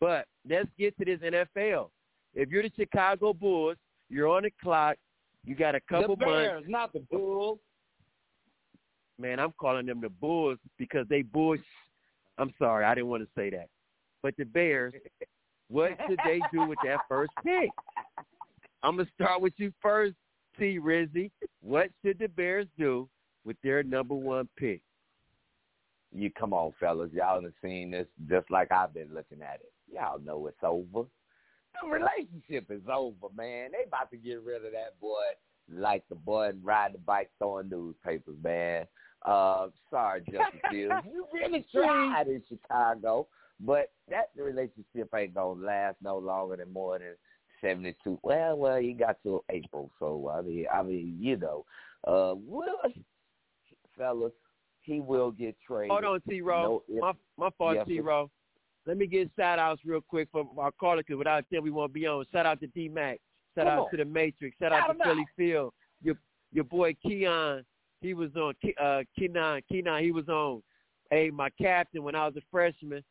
But let's get to this NFL. If you're the Chicago Bulls, you're on the clock. You got a couple the Bears, months. not the Bulls. Man, I'm calling them the Bulls because they bush. I'm sorry, I didn't want to say that. But the Bears, what should they do with that first pick? I'm gonna start with you first, T. Rizzy. What should the Bears do with their number one pick? You come on, fellas. Y'all have seen this just like I've been looking at it. Y'all know it's over. The relationship is over, man. They about to get rid of that boy like the boy and ride the bike throwing newspapers, man. Uh, sorry, Justin Fields. You really tried in Chicago, but that relationship ain't gonna last no longer than more than seventy two. Well, well, he got till April, so I mean, I mean, you know, uh, well, fellas, he will get traded. Hold on, T. Row. No, my my fault, yes, T. Row. Let me get shout outs real quick for our caller because without them we won't be on. Shout out to D Mac. Shout Come out on. to the Matrix. Shout out to Philly Phil. Your your boy Keon, he was on uh Kenon, Kenon, he was on. Hey, my captain when I was a freshman,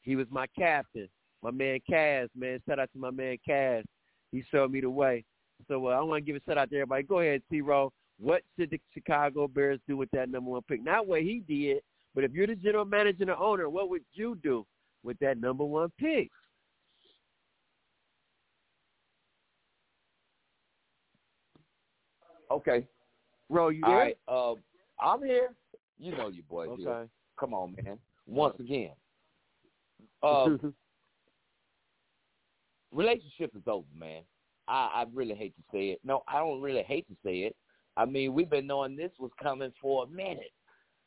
he was my captain. My man Kaz, man. Shout out to my man Kaz. He showed me the way. So uh, I want to give a shout out to everybody. Go ahead, T. Row. What should the Chicago Bears do with that number one pick? Not what he did, but if you're the general manager and the owner, what would you do with that number one pick? Okay. Ro, you All there? right. Uh, I'm here. You know your boy Okay. here. Come on, man. Once again. Uh, relationship is over, man. I, I really hate to say it. No, I don't really hate to say it. I mean, we've been knowing this was coming for a minute.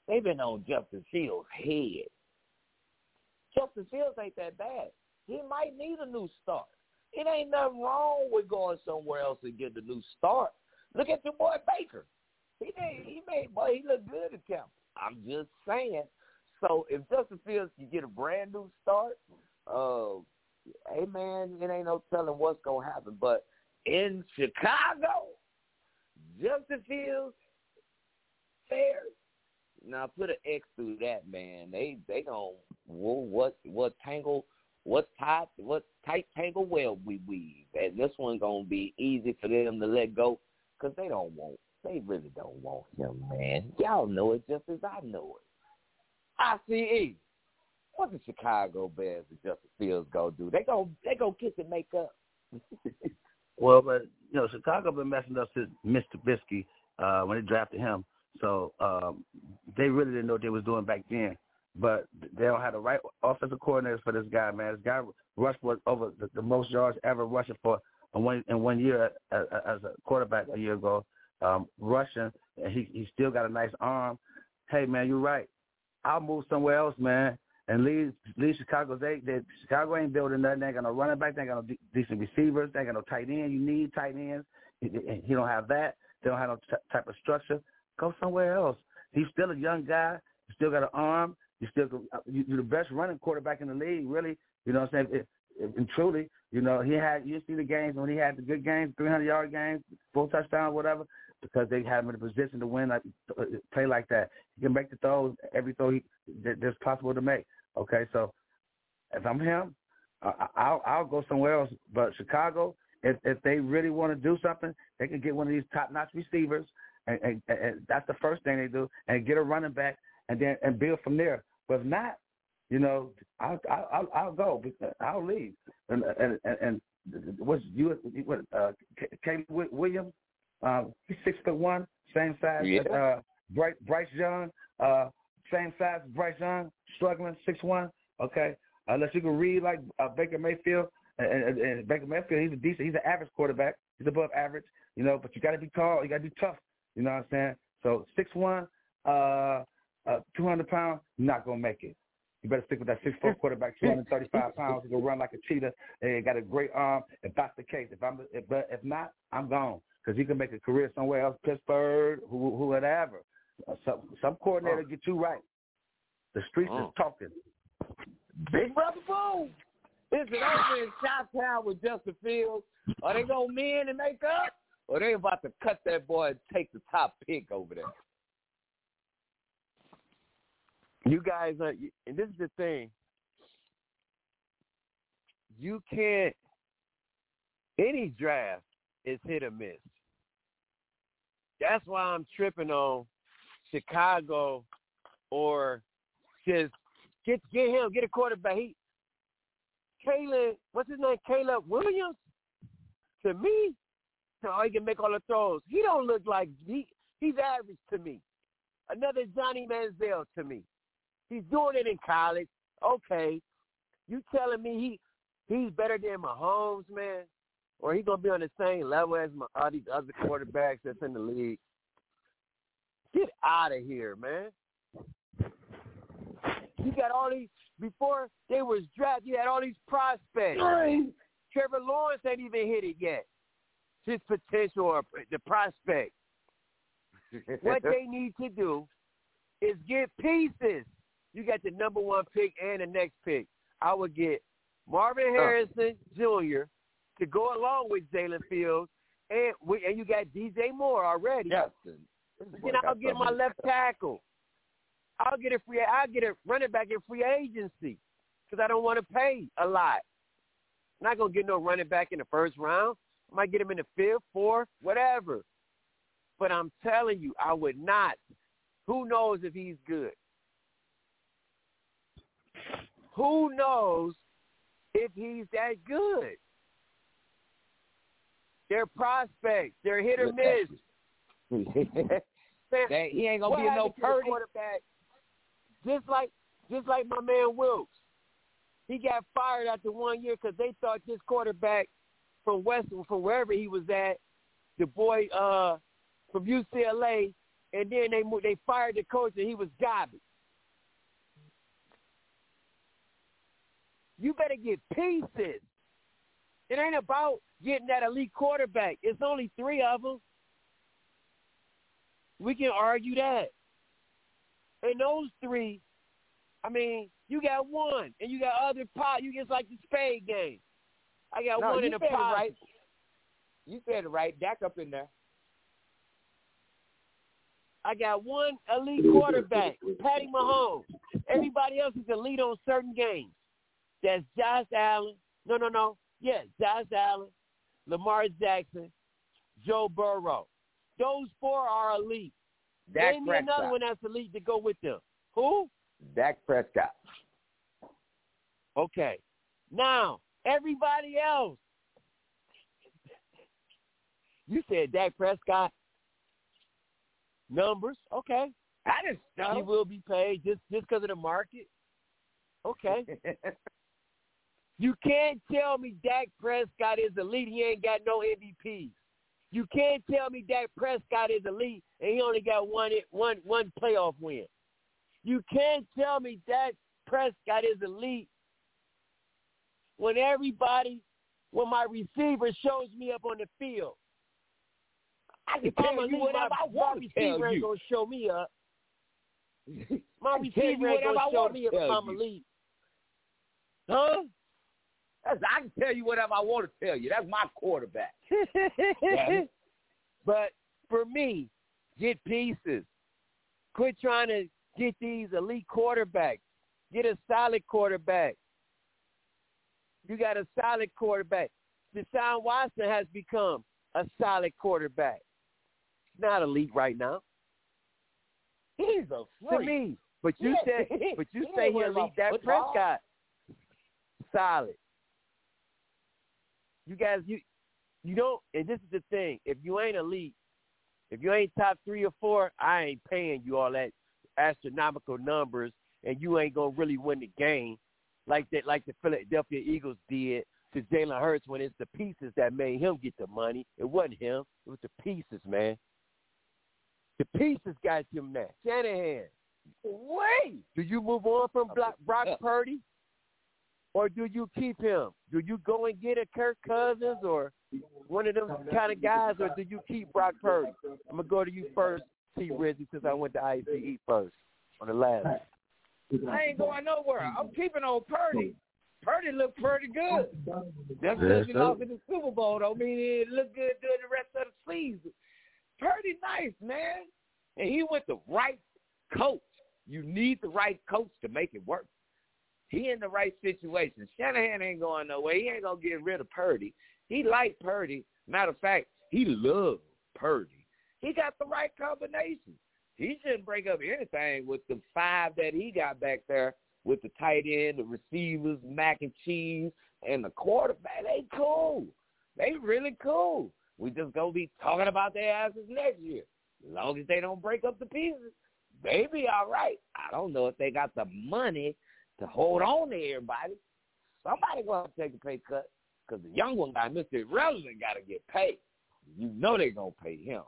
They've been on Justin Fields' head. Justin Fields ain't that bad. He might need a new start. It ain't nothing wrong with going somewhere else and getting a new start. Look at your boy Baker. He made, he made, boy, he looked good at Tampa. I'm just saying. So if Justin Fields can get a brand new start, uh, hey man, it ain't no telling what's gonna happen. But in Chicago, Justin Fields, Bears. Now put an X through that, man. They they gonna whoa, what what tangle what tight what tight tangle web we weave, and this one gonna be easy for them to let go because they don't want they really don't want him, man. Y'all know it just as I know it. I ICE. What the Chicago Bears and Justin Fields gonna do? They go they go kiss and make up. Well, but you know, Chicago been messing up since Mr. Bisky uh, when they drafted him. So um, they really didn't know what they was doing back then. But they don't have the right offensive coordinators for this guy, man. This guy rushed for over the, the most yards ever rushing for in one in one year as, as a quarterback a year ago. Um, rushing, and he he still got a nice arm. hey man, you're right. I'll move somewhere else, man, and leave leave Chicago. They, they Chicago ain't building nothing. They ain't got no running back. They ain't got no de- decent receivers. They ain't got no tight end. You need tight ends. You don't have that. They don't have no t- type of structure. Go somewhere else. He's still a young guy. You still got an arm. You still uh, you're the best running quarterback in the league, really. You know what I'm saying? And truly, you know, he had you see the games when he had the good games, 300 yard games, full touchdown, whatever, because they had him in a position to win, like uh, uh, play like that. He can make the throws, every throw he that, that's possible to make. Okay, so if I'm him, I, I'll I'll go somewhere else. But Chicago, if if they really want to do something, they can get one of these top notch receivers, and, and, and that's the first thing they do, and get a running back, and then and build from there. But if not, you know, I'll I'll I'll go. I'll leave. And and and, and what's you what uh Caleb Williams? Uh, he's six foot one, same size. Yeah. Uh, Bryce Bryce Young, uh, same size as Bryce Young, struggling six one. Okay, unless you can read like uh, Baker Mayfield. And, and, and Baker Mayfield, he's a decent, he's an average quarterback. He's above average, you know. But you got to be tall. You got to be tough. You know what I'm saying? So six one, uh, uh, two hundred pounds, not gonna make it. You better stick with that six foot quarterback, two hundred thirty five pounds, who can run like a cheetah and got a great arm. If that's the case, if I'm, if, but if not, I'm gone because he can make a career somewhere else, Pittsburgh, who, who whatever. Uh, some some coordinator Oh. get you right. The streets Oh. is talking. Big Brother Boom. Is it over in Chi-Town with Justin Fields? Are they going to men and make up? Or they about to cut that boy and take the top pick over there? You guys uh, are, and this is the thing. You can't. Any draft is hit or miss. That's why I'm tripping on Chicago or just get get him, get a quarterback. He, Caleb, what's his name? Caleb Williams. To me, so oh, he can make all the throws. He don't look like he he's average to me. Another Johnny Manziel to me. He's doing it in college. Okay. You telling me he he's better than Mahomes, man? Or he gonna be on the same level as my, all these other quarterbacks that's in the league? Get out of here, man. You got all these before they was drafted. You had all these prospects. Trevor Lawrence ain't even hit it yet. His potential or the prospect. what they need to do is get pieces. You got the number one pick and the next pick. I would get Marvin Harrison Jr. to go along with Jalen Fields, and we, and you got DJ Moore already. Justin. Then I'll get my left tackle. I'll get a free. I'll get a running back in free agency because I don't want to pay a lot. I'm not gonna get no running back in the first round. I might get him in the fifth, fourth, whatever. But I'm telling you, I would not. Who knows if he's good? Who knows if he's that good? They're prospects. They're hit or miss. That- he ain't gonna what be no Purdy. quarterback. Just like, just like my man Wilkes, he got fired after one year because they thought this quarterback from West, from wherever he was at, the boy uh, from UCLA, and then they mo- they fired the coach and he was garbage. You better get pieces. It ain't about getting that elite quarterback. It's only three of them. We can argue that. And those three, I mean, you got one, and you got other pot. You just like the spade game. I got No, one in the pot. right. You said it right. Dak up in there. I got one elite quarterback, Patty Mahomes. Everybody else is elite on certain games. That's Josh Allen. No, no, no. Yeah, Josh Allen, Lamar Jackson, Joe Burrow. Those four are elite. Dak Name me another one that's elite to go with them. Who? Dak Prescott. Okay. Know everybody else. You said Dak Prescott. Numbers, okay. I didn't He will be paid just just because of the market. Okay. You can't tell me Dak Prescott is elite. He ain't got no MVPs. You can't tell me Dak Prescott is elite and he only got one one one playoff win. You can't tell me that Prescott is elite when everybody, when my receiver shows me up on the field. I can tell you my, whatever I my want to tell receiver ain't you. gonna show me up. My I can tell you receiver ain't gonna show me up if tell I'm you. elite. Huh? That's, I can tell you whatever I want to tell you. That's my quarterback. but for me, get pieces. Quit trying to get these elite quarterbacks. Get a solid quarterback. You got a solid quarterback. Deshaun Watson has become a solid quarterback. He's not elite right now He's a to me. But you Yeah, say, but you he say he elite. That. Prescott, solid. You guys, you you don't. And this is the thing: if you ain't elite, if you ain't top three or four, I ain't paying you all that astronomical numbers, and you ain't gonna really win the game like that, like the Philadelphia Eagles did to Jalen Hurts when it's the pieces that made him get the money. It wasn't him; it was the pieces, man. The pieces got him that. Shanahan, Wait. do you move on from Brock, Brock Purdy, or do you keep him? Do you go and get a Kirk Cousins or one of them kind of guys, or do you keep Brock Purdy? I'm gonna go to you first, T. Rizzy, since I went to ICE first on the last. I ain't going nowhere. I'm keeping on Purdy. Purdy looked pretty good. Yes, because he lost in the Super Bowl don't mean he looked good during the rest of the season. Purdy nice, man. And he with the right coach. You need the right coach to make it work. He in the right situation. Shanahan ain't going nowhere. He ain't gonna get rid of Purdy. He like Purdy. Matter of fact, he loved Purdy. He got the right combination. He shouldn't break up anything with the five that he got back there with the tight end, the receivers, mac and cheese, and the quarterback. They cool. They really cool. We just gonna be talking about their asses next year. As long as they don't break up the pieces, they be all right. I don't know if they got the money to hold on to everybody. Somebody gonna take a pay cut because the young one guy, Mr. Irrelevant, got to get paid. You know they gonna pay him.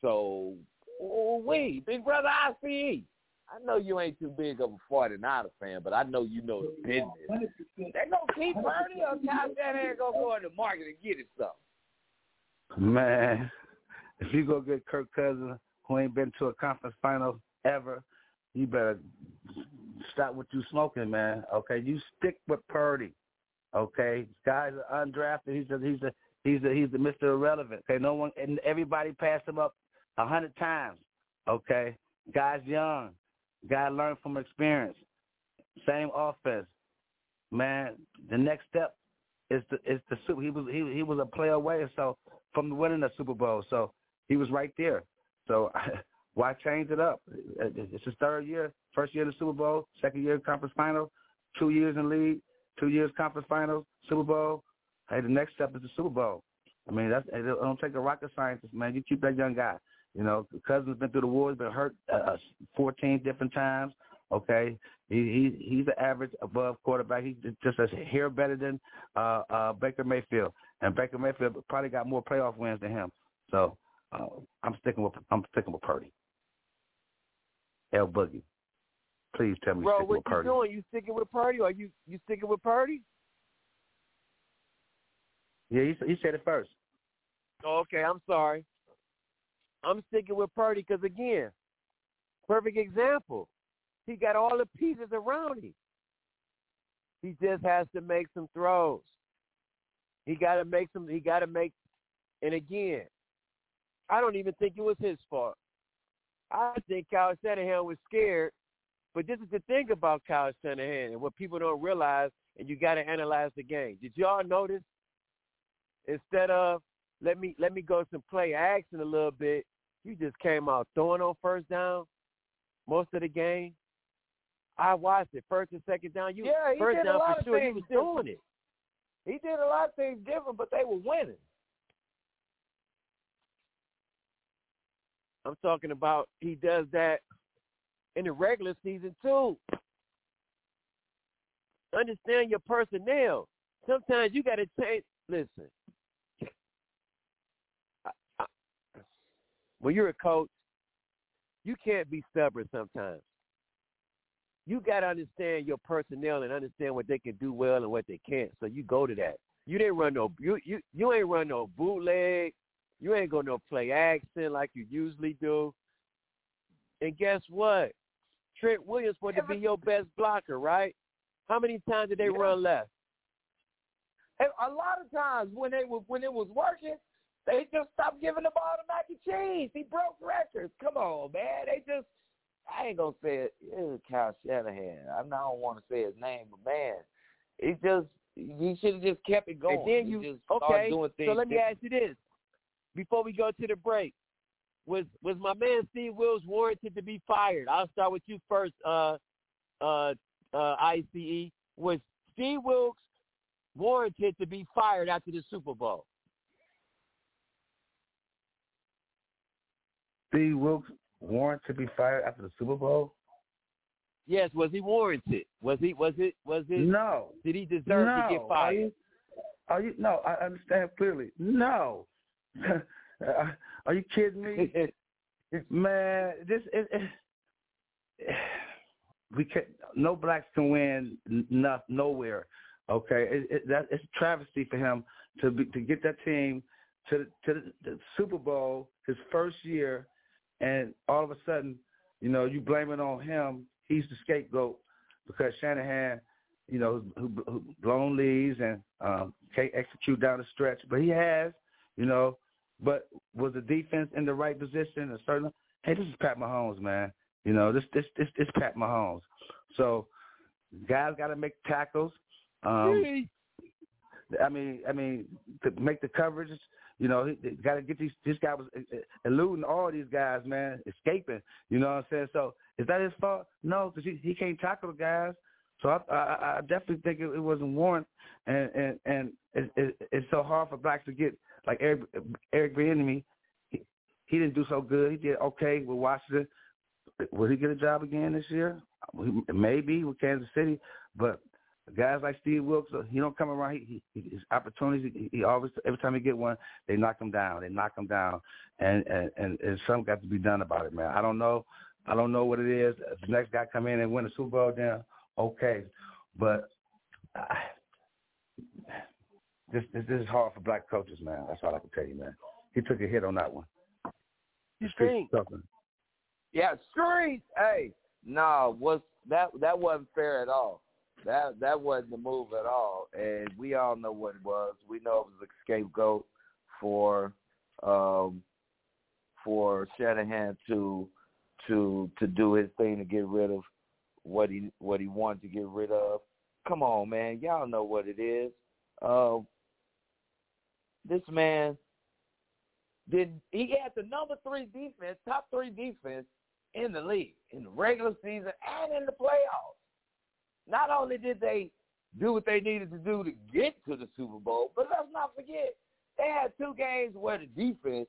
So, wait, big brother ICE. I know you ain't too big of a 49er fan, but I know you know the business. They gonna keep Purdy or Kyle Shanahan gonna go in the market and get it something. Man, if you go get Kirk Cousins, who ain't been to a conference final ever, you better stop what you smoking, man. Okay, you stick with Purdy. Okay, guys undrafted. He's a he's a he's a he's a Mr. Irrelevant. Okay, no one and everybody passed him up a hundred times. Okay, guy's young. Guy learned from experience. Same offense. Man, the next step is the is the Super. He was he he was a play away. So from winning the Super Bowl. So he was right there. So why change it up? It's his third year, first year in the Super Bowl, second year conference final, two years in league, two years conference finals, Super Bowl. Hey, the next step is the Super Bowl. I mean, that's it don't take a rocket scientist, man. You keep that young guy. You know, Cousins been through the wars, been hurt uh, 14 different times. Okay, he, he he's an average above quarterback. He's just a hair better than uh, uh, Baker Mayfield, and Baker Mayfield probably got more playoff wins than him. So uh, I'm sticking with I'm sticking with Purdy. L Boogie, please tell me Bro, you're what you Purdy. doing? You sticking with Purdy, or you you sticking with Purdy? Yeah, he, he said it first. Oh, okay, I'm sorry. I'm sticking with Purdy because again, perfect example. He got all the pieces around him. He just has to make some throws. He got to make some. He got to make. And again, I don't even think it was his fault. I think Kyle Shanahan was scared. But this is the thing about Kyle Shanahan and what people don't realize, and you got to analyze the game. Did y'all notice? Instead of let me let me go some play action a little bit, you just came out throwing on first down most of the game. I watched it first and second down. You Yeah, he first did a down lot for of sure. He was different. doing it. He did a lot of things different, but they were winning. I'm talking about he does that in the regular season too. Understand your personnel. Sometimes you got to change. Listen, I- I- when you're a coach, you can't be stubborn sometimes. you got to understand your personnel and understand what they can do well and what they can't. So you go to that. You didn't run no you you you ain't run no bootleg. You ain't gonna no play action like you usually do. And guess what? Trent Williams wanted to be your best blocker, right? How many times did they Yeah. run left? And a lot of times when they was when it was working, they just stopped giving the ball to Mac and Cheese. He broke records. Come on, man. They just I ain't gonna say it. It was Kyle Shanahan. I don't want to say his name, but man, it just he should have just kept it going. And then He you just okay. doing things. So let me ask you this: before we go to the break, was was my man Steve Wilkes warranted to be fired? I'll start with you first, uh, uh, uh, ICE. Was Steve Wilkes warranted to be fired after the Super Bowl? Steve Wilkes warrant to be fired after the Super Bowl? Yes, was he warranted? Was he? Was it? Was it? No. Did he deserve no. to get Are fired? you, are you? No, I understand clearly. No. are you kidding me? Man, this is. It, we can no blacks can win enough nowhere. Okay, it, it, that it's a travesty for him to be to get that team to the, to the, the Super Bowl his first year, and all of a sudden, you know, you blame it on him. He's the scapegoat because Shanahan, you know, who, who blown leads and um, can't execute down the stretch, but he has, you know. But was the defense in the right position? A certain hey, this is Pat Mahomes, man. You know, this this this this Pat Mahomes. So guys got to make tackles. Um, I mean, I mean, to make the coverages. You know, he, got to get these. This guy was uh, eluding all these guys, man, escaping. You know what I'm saying? So is that his fault? No, because he he can't tackle the guys. So I I, I definitely think it, it wasn't warrant, and and and it, it, it's so hard for blacks to get like Eric Eric Bieniemy. He, he didn't do so good. He did okay with Washington. Will he get a job again this year? Maybe with Kansas City, but guys like Steve Wilkes, he don't come around. He, he his opportunities. He, he always every time he get one, they knock him down. They knock him down, and and and, and something got to be done about it, man. I don't know. I don't know what it is. If the next guy come in and win the Super Bowl, then okay, but uh, this, this this is hard for black coaches, man. That's all I can tell you, man. He took a hit on that one. You Streets think? Yeah, streets. Hey, no, was that that wasn't fair at all. That that wasn't the move at all, and we all know what it was. We know it was a scapegoat for um for Shanahan to to to do his thing to get rid of what he what he wanted to get rid of. Come on, man, y'all know what it is. Uh, this man did he had the number three defense, top three defense in the league in the regular season and in the playoffs. Not only did they do what they needed to do to get to the Super Bowl, but let's not forget they had two games where the defense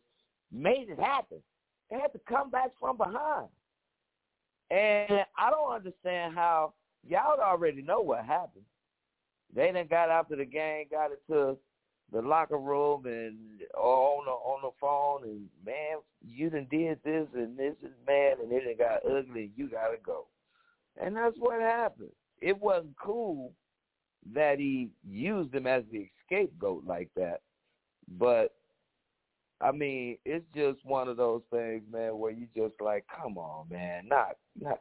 made it happen. They had to come back from behind. And I don't understand how y'all already know what happened. They then got after the game, got into the locker room and on the on the phone and man, you done did this and this is man and it got ugly you gotta go. And that's what happened. It wasn't cool that he used him as the scapegoat like that. But I mean, it's just one of those things, man, where you just like, come on, man, not not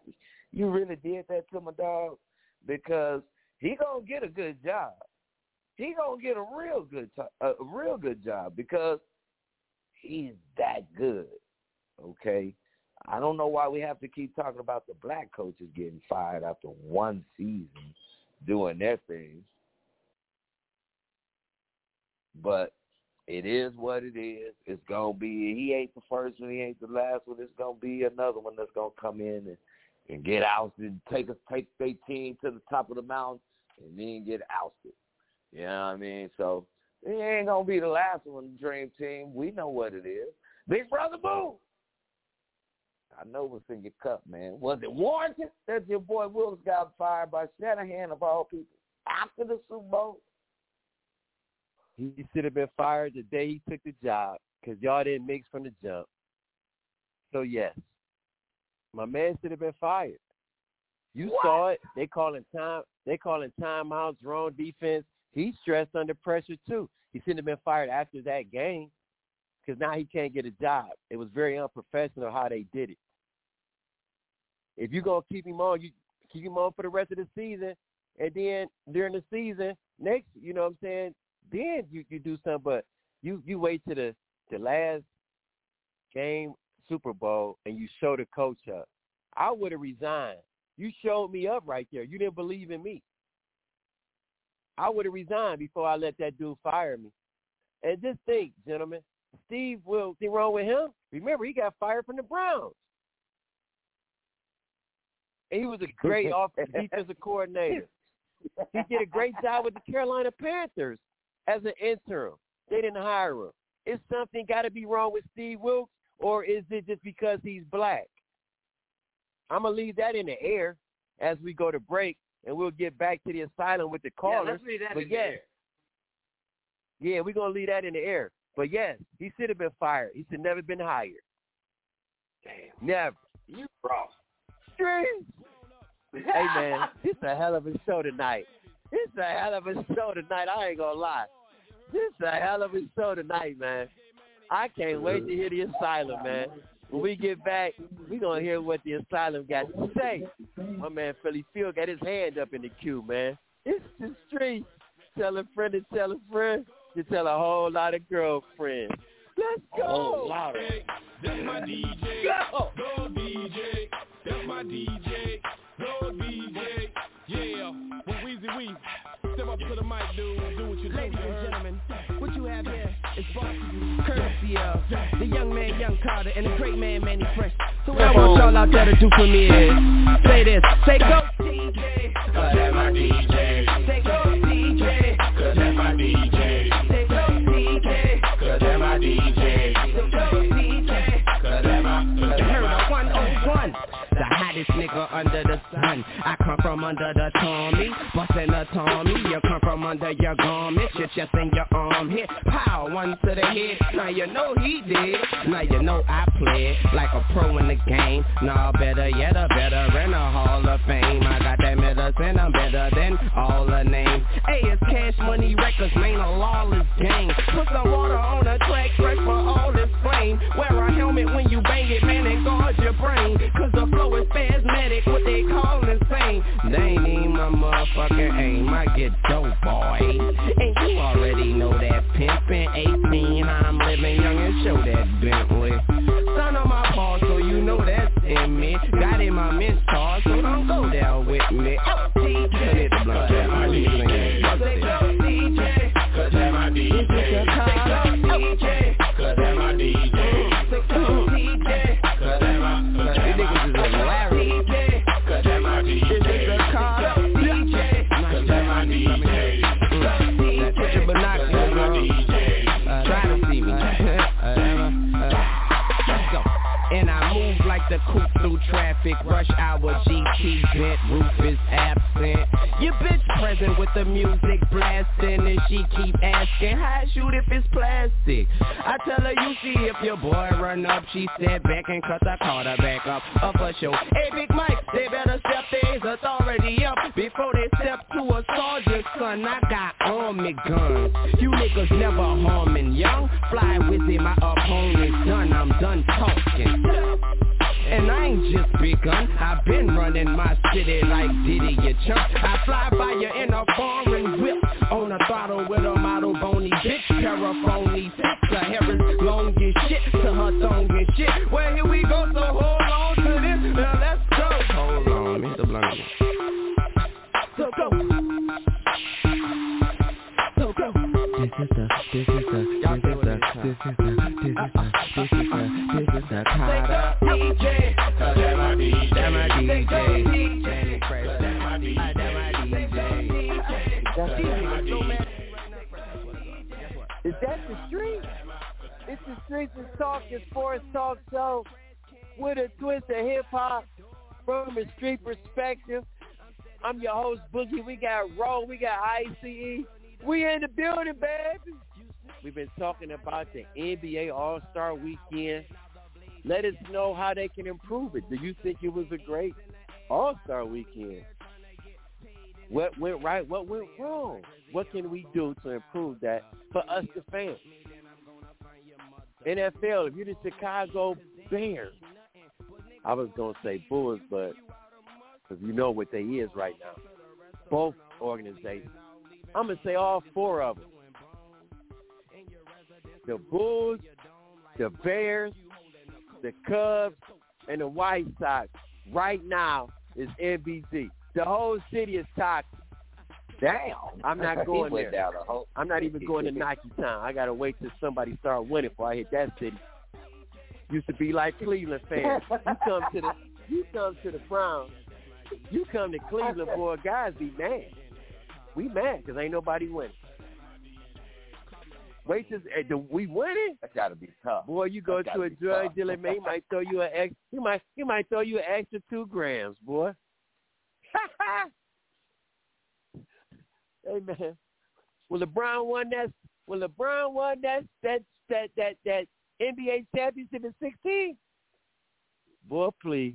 you really did that to my dog because he gonna get a good job he gonna get a real good a real good job because he's that good. Okay, I don't know why we have to keep talking about the black coaches getting fired after one season doing their things, but it is what it is. It's gonna be. He ain't the first one. He ain't the last one. It's gonna be another one that's gonna come in and and get ousted, and take us take their team to the top of the mountain, and then get ousted. You know what I mean? So it ain't gonna be the last one, dream team. We know what it is. Big brother Boo. I know what's in your cup, man. Was it warranted that your boy Willis got fired by Shanahan of all people after the Super Bowl? He should have been fired the day he took the job because y'all didn't mix from the jump. So yes, my man should have been fired. You What? saw it. They calling time. They calling timeouts, wrong defense. He's stressed under pressure too. He shouldn't have been fired after that game because now he can't get a job. It was very unprofessional how they did it. If you're gonna keep him on, you keep him on for the rest of the season, and then during the season next, you know what I'm saying? Then you you do something, but you you wait to the the last game Super Bowl and you show the coach up. I would have resigned. You showed me up right there. You didn't believe in me. I would have resigned before I let that dude fire me. And just think, gentlemen, Steve will see wrong with him. Remember, he got fired from the Browns. And he was a great off defensive coordinator. He did a great job with the Carolina Panthers as an interim. They didn't hire him. Is something got to be wrong with Steve Wilkes, or is it just because he's black? I'm gonna leave that in the air as we go to break, and we'll get back to the asylum with the Yeah, callers. let's leave that but in the air. yeah, we're gonna leave that in the air. But yes, he should have been fired. He should never been hired. Damn. Never. You wrong. Streets. Hey man, this a hell of a show tonight. This a hell of a show tonight. I ain't gonna lie. This a hell of a show tonight, man. I can't wait to hear the asylum, man. When we get back, we gonna hear what the asylum got to say. My man Philly Phil got his hand up in the queue, man. It's the street. Tell a friend to tell a friend to tell a whole lot of girlfriends. Let's go. whole lot of That's my DJ. Go. Go DJ. That's my DJ. Go up to the mic, dude. Do what you do. Ladies you and gentlemen, what you have here is brought to you courtesy of the young man Young Carter and the great man Mannie Fresh. So what I want y'all out there to do for me is say this, say go DJ, Cause that's my DJ. Hottest nigga under the sun. I come from under the Tommy Bustin' a Tommy. You come from under your garment Your chest and your arm hit. Pow, one to the head. Now you know he did. Now you know I played Like a pro in the game. Nah, better yet a veteran A Hall of Fame. I got that medicine I'm better than all the names. Hey, it's Cash Money Records Man, a lawless game. Put some water on the track Fresh for all this flame. Wear a helmet when you bang it, man, and guard your brain. Cause spasmodic, what they call insane. They ain't even my motherfucking aim I get dope, boy. And you already know that pimpin' 18 I'm traffic Rush hour GT bent, roof is absent. Your bitch present with the music blasting And she keep asking how I shoot if it's plastic? I tell her you see if your boy run up She step back and cut the her back up Up a show. Hey Big Mike, they better step their authority up Before they step to a sergeant son. I got army guns. You niggas never harming young Fly with Weezy, my opponent's done. I'm done talking and I ain't just begun. I've been running my city like Diddy, you chump. I fly by you in a foreign whip. On a throttle with a model bony bitch. Paraphony sex, her hair is long as shit To her thong and shit. Well here we go, so hold on to this. Now let's go. Hold on, let me hit the blunt. So go. So go. This is the, this is the, this is the, this is the, this is the, this is the, this is the Carter DJ Cause streets and talk, your sports talk show with a twist of hip hop from a street perspective. I'm your host Boogie. We got Roll, we got ICE. We in the building, baby. We've been talking about the NBA All Star Weekend. Let us know how they can improve it. Do you think it was a great All Star Weekend. What went right? What went wrong? What can we do to improve that for us, the fans? NFL, if you're the Chicago Bears, I was gonna say Bulls, but because you know what they is right now, both organizations. I'm gonna say all four of them: the Bulls, the Bears, the Cubs, and the White Sox. Right now is NBC. The whole city is toxic. Damn. I'm not going there. down whole- I'm not even going to Nike Town. I gotta wait till somebody start winning before I hit that city. Used to be like Cleveland fans. You come to the you come to the Browns. You come to Cleveland, boy, guys be mad. We mad because ain't nobody winning. Wait till eh, the, we winning. That's got to be tough. Boy, you go That's gotta a drug tough. dealer, man, he might throw you an ex he might he might throw you an extra two grams, boy. Man. When LeBron won that when LeBron won that that that that that NBA championship in sixteen, boy, please.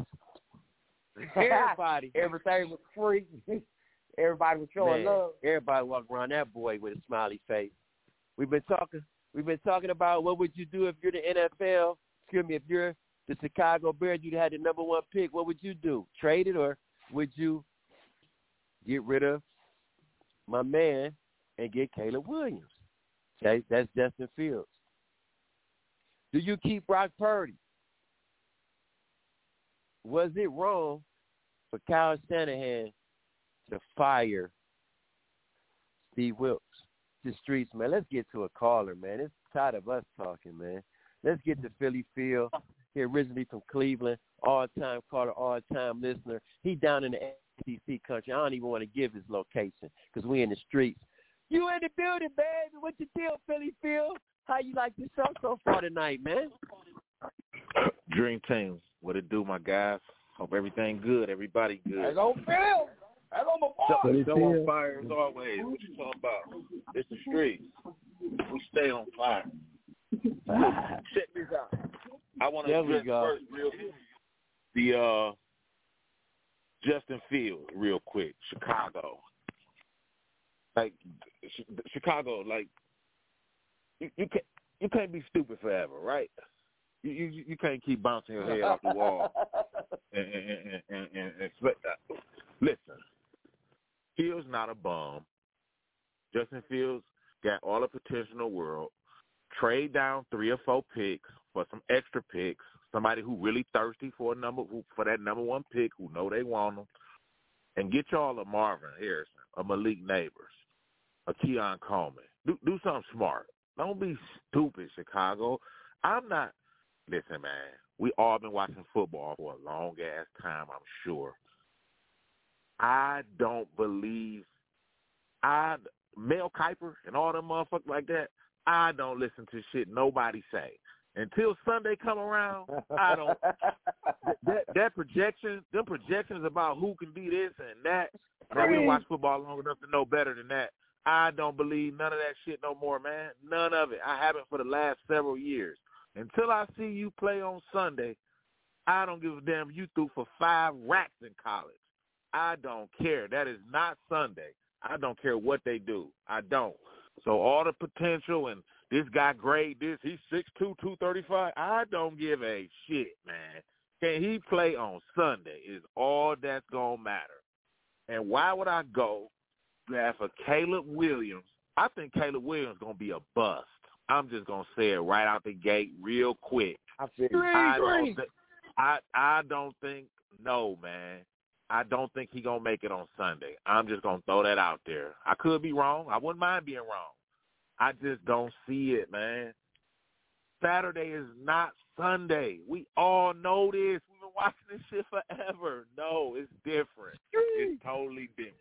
Everybody Everything was free. Everybody was showing Man, love. Everybody walk around that boy with a smiley face. We've been talking. We've been talking about what would you do if you're the NFL? Excuse me, if you're the Chicago Bears, you'd had the number one pick. What would you do? Trade it, or would you get rid of my man and get Caleb Williams? Okay, that's Justin Fields. Do you keep Brock Purdy? Was it wrong for Kyle Shanahan to fire Steve Wilkes? The streets, man. Let's get to a caller, man. It's tired of us talking, man. Let's get to Philly Phil. He originally from Cleveland, all time caller, all time listener. He down in the SEC country. I don't even want to give his location because we in the streets. You in the building, baby. What you deal, Philly Phil? How you like the show so far tonight, man? Dream Team, what it do, my guys? Hope everything good. Everybody I good. go Phil. I go my boy. So, so on fire as always. What you talking about? It's the streets. We stay on fire. Check this out. I want to There we address first real the uh Justin Fields real quick. Chicago. Like Chicago, like you, you can't you can't be stupid forever, right? You you you can't keep bouncing your head off the wall and, and, and, and, and expect that. Uh, listen, Fields not a bum. Justin Fields got all the potential in the world. Trade down three or four picks for some extra picks. Somebody who really thirsty for a number for that number one pick, who know they want them, and get y'all a Marvin Harrison, a Malik Nabers, a Keon Coleman. Do do something smart. Don't be stupid, Chicago. I'm not. Listen, man. We all been watching football for a long ass time. I'm sure. I don't believe I Mel Kiper and all them motherfuckers like that. I don't listen to shit nobody say until Sunday come around. I don't. that that projection, them projections about who can be this and that. Man, we watched football long enough to know better than that. I don't believe none of that shit no more, man. None of it. I haven't for the last several years. Until I see you play on Sunday, I don't give a damn you threw for five racks in college. I don't care. That is not Sunday. I don't care what they do. I don't. So all the potential and this guy grade this, he's six two, two thirty five. I don't give a shit, man. Can he play on Sunday is all that's gonna matter. And why would I go draft a Caleb Williams? I think Caleb Williams gonna be a bust. I'm just gonna say it right out the gate real quick. I feel I don't think I I don't think no man. I don't think he gonna make it on Sunday. I'm just gonna throw that out there. I could be wrong. I wouldn't mind being wrong. I just don't see it, man. Saturday is not Sunday. We all know this. We've been watching this shit forever. No, it's different. It's totally different.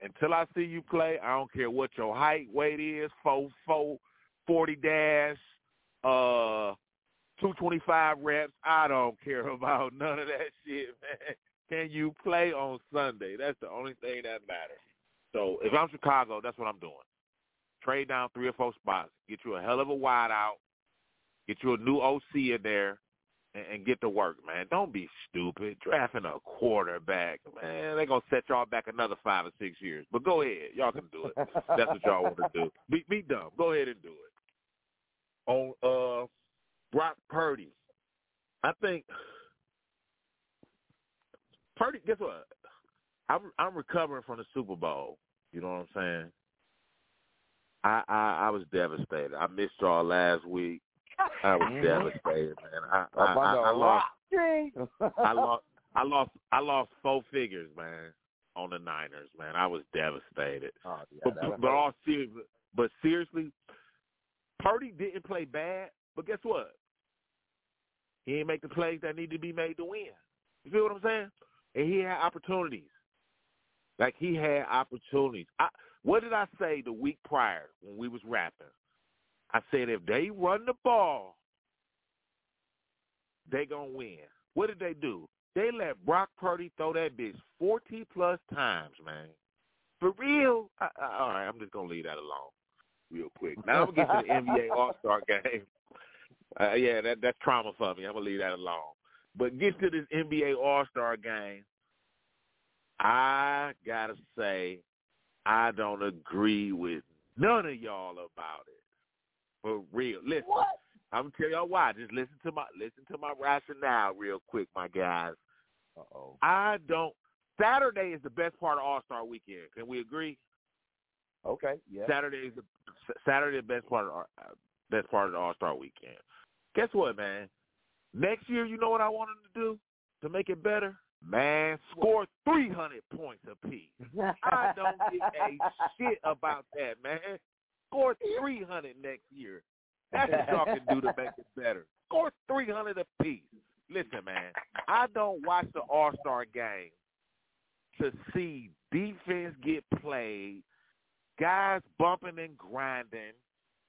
Until I see you play, I don't care what your height, weight is, four four, forty dash, uh, two twenty five reps. I don't care about none of that shit, man. Can you play on Sunday? That's the only thing that matters. So if I'm Chicago, that's what I'm doing. Trade down three or four spots. Get you a hell of a wide out. Get you a new OC in there. and, and get to work, man. Don't be stupid. Drafting a quarterback, man. They're gonna set y'all back another five or six years. But go ahead, y'all can do it. That's what y'all want to do. Be be dumb. Go ahead and do it. On uh Brock Purdy, I think Purdy. Guess what? I'm I'm recovering from the Super Bowl. You know what I'm saying? I I, I was devastated. I missed y'all last week. I was devastated, man. I I, I, I lost. I lost. I lost. I lost four figures, man, on the Niners, man. I was devastated. Oh, yeah, but but all serious, but seriously, Purdy didn't play bad. But guess what? He didn't make the plays that need to be made to win. You feel what I'm saying? And he had opportunities. Like he had opportunities. I, what did I say the week prior when we was rapping? I said if they run the ball, they gonna win. What did they do? They let Brock Purdy throw that bitch forty plus times, man. For real? I, I, all right, I'm just gonna leave that alone, real quick. Now I'm gonna get to the NBA All Star game. Uh, yeah, that that's trauma for me. I'm gonna leave that alone. But get to this NBA All Star game. I gotta say, I don't agree with none of y'all about it. For real. Listen, What? I'm gonna tell y'all why. Just listen to my listen to my rationale real quick, my guys. Uh-oh. I don't. Saturday is the best part of All Star Weekend. Can we agree? Okay, yeah. Saturday is the Saturday is the best part of our- uh, best part of the All Star Weekend. Guess what, man? Next year, you know what I want them to do to make it better? Man, score three hundred points apiece. I don't give a shit about that, man. Score three hundred next year. That's what y'all can do to make it better. Score three hundred apiece. Listen, man, I don't watch the All Star game to see defense get played, guys bumping and grinding.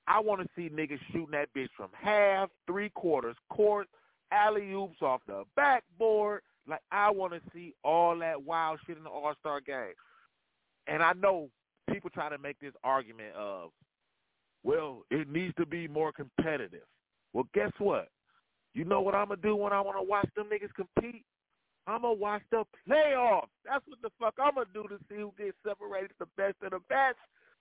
I want to see niggas shooting that bitch from half, three quarters, court, alley oops off the backboard. Like I want to see all that wild shit in the All Star game. And I know people try to make this argument of, well, it needs to be more competitive. Well, guess what? You know what I'm gonna do when I want to watch them niggas compete? I'm gonna watch the playoffs. That's what the fuck I'm gonna do to see who gets separated the best of the best.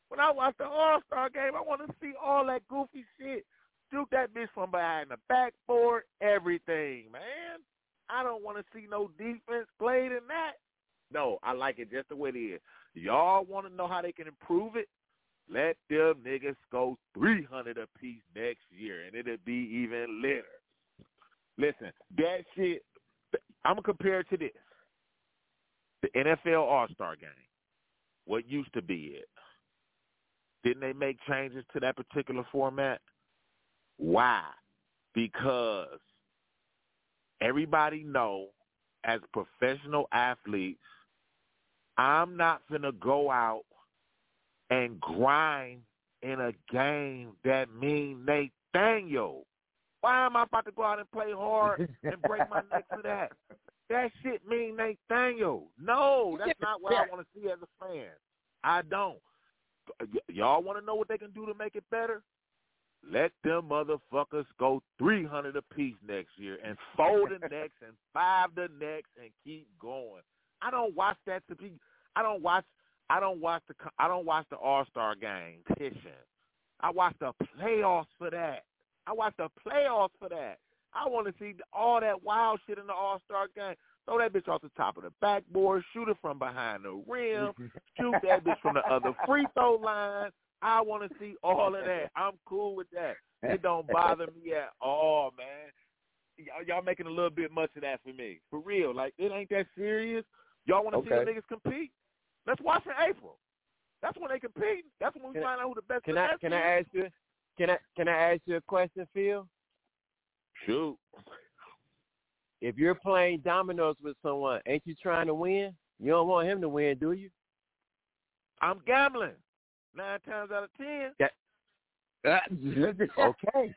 When I watch the All Star game, I want to see all that goofy shit. Shoot that bitch from behind the backboard, everything, man. I don't want to see no defense played in that. No, I like it just the way it is. Y'all want to know how they can improve it? Let them niggas go 300 apiece next year, and it'll be even litter. Listen, that shit, I'm going to compare it to this. The NFL All-Star game, what used to be it. Didn't they make changes to that particular format? Why? Because everybody know as professional athletes, I'm not gonna go out and grind in a game that mean Nathaniel. Why am I about to go out and play hard and break my neck for that? That shit mean Nathaniel. No, that's not what I want to see as a fan. I don't. Y- y'all want to know what they can do to make it better? Let them motherfuckers go 300 apiece next year and four the next and five the next and keep going. I don't watch that to be. I don't watch. I don't watch the. I don't watch the All Star game. Titian. I watch the playoffs for that. I watch the playoffs for that. I want to see all that wild shit in the All Star game. Throw that bitch off the top of the backboard, shoot it from behind the rim, shoot that bitch from the other free throw line. I want to see all of that. I'm cool with that. It don't bother me at all, man. Y'all, y'all making a little bit much of that for me. For real. Like, it ain't that serious. Y'all want to see the niggas compete? Let's watch in April. That's when they compete. That's when we Can I- find out who the best Can I can is. I ask you can I can I ask you a question, Phil? Shoot. If you're playing dominoes with someone, ain't you trying to win? You don't want him to win, do you? I'm gambling. Nine times out of ten. Uh, okay.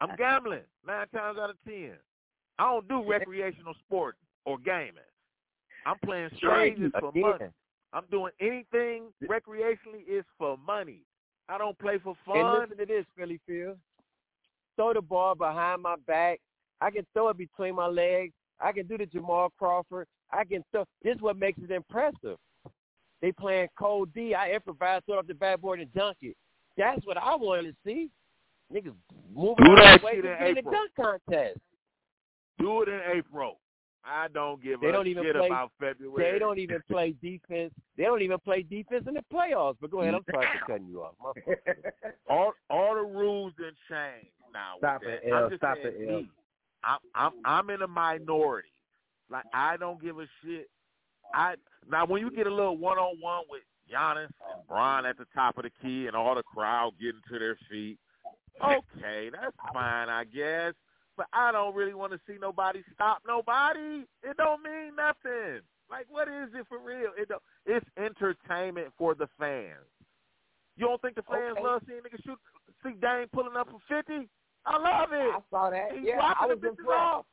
I'm gambling nine times out of ten. I don't do recreational sport or gaming. I'm playing stages for money. I'm doing anything recreationally is for money. I don't play for And fun. listen to this, Philly Phil. Throw the ball behind my back. I can throw it between my legs. I can do the Jamal Crawford. I can throw. This is what makes it impressive. They playing cold D. I improvise, throw up the backboard and dunk it. That's what I want to see. Niggas moving Do out that the shit in get the April. dunk contest. Do it in April. I don't give They a don't even shit play- about February. They don't even play defense. They don't even play defense in the playoffs. But go ahead. I'm sorry for cutting you off. All all the rules didn't change now. Stop it, I'm L. just Stop saying it, L. me. I'm I'm I'm in a minority. Like I don't give a shit. I now when you get a little one on one with Giannis and oh. Bron at the top of the key and all the crowd getting to their feet, okay, that's fine, I guess. But I don't really want to see nobody stop nobody. It don't mean nothing. Like what is it for real? It don't, it's entertainment for the fans. You don't think the fans Okay. love seeing niggas shoot? See Dame pulling up for fifty? I love it. I saw that. He's Yeah, I was impressed. off.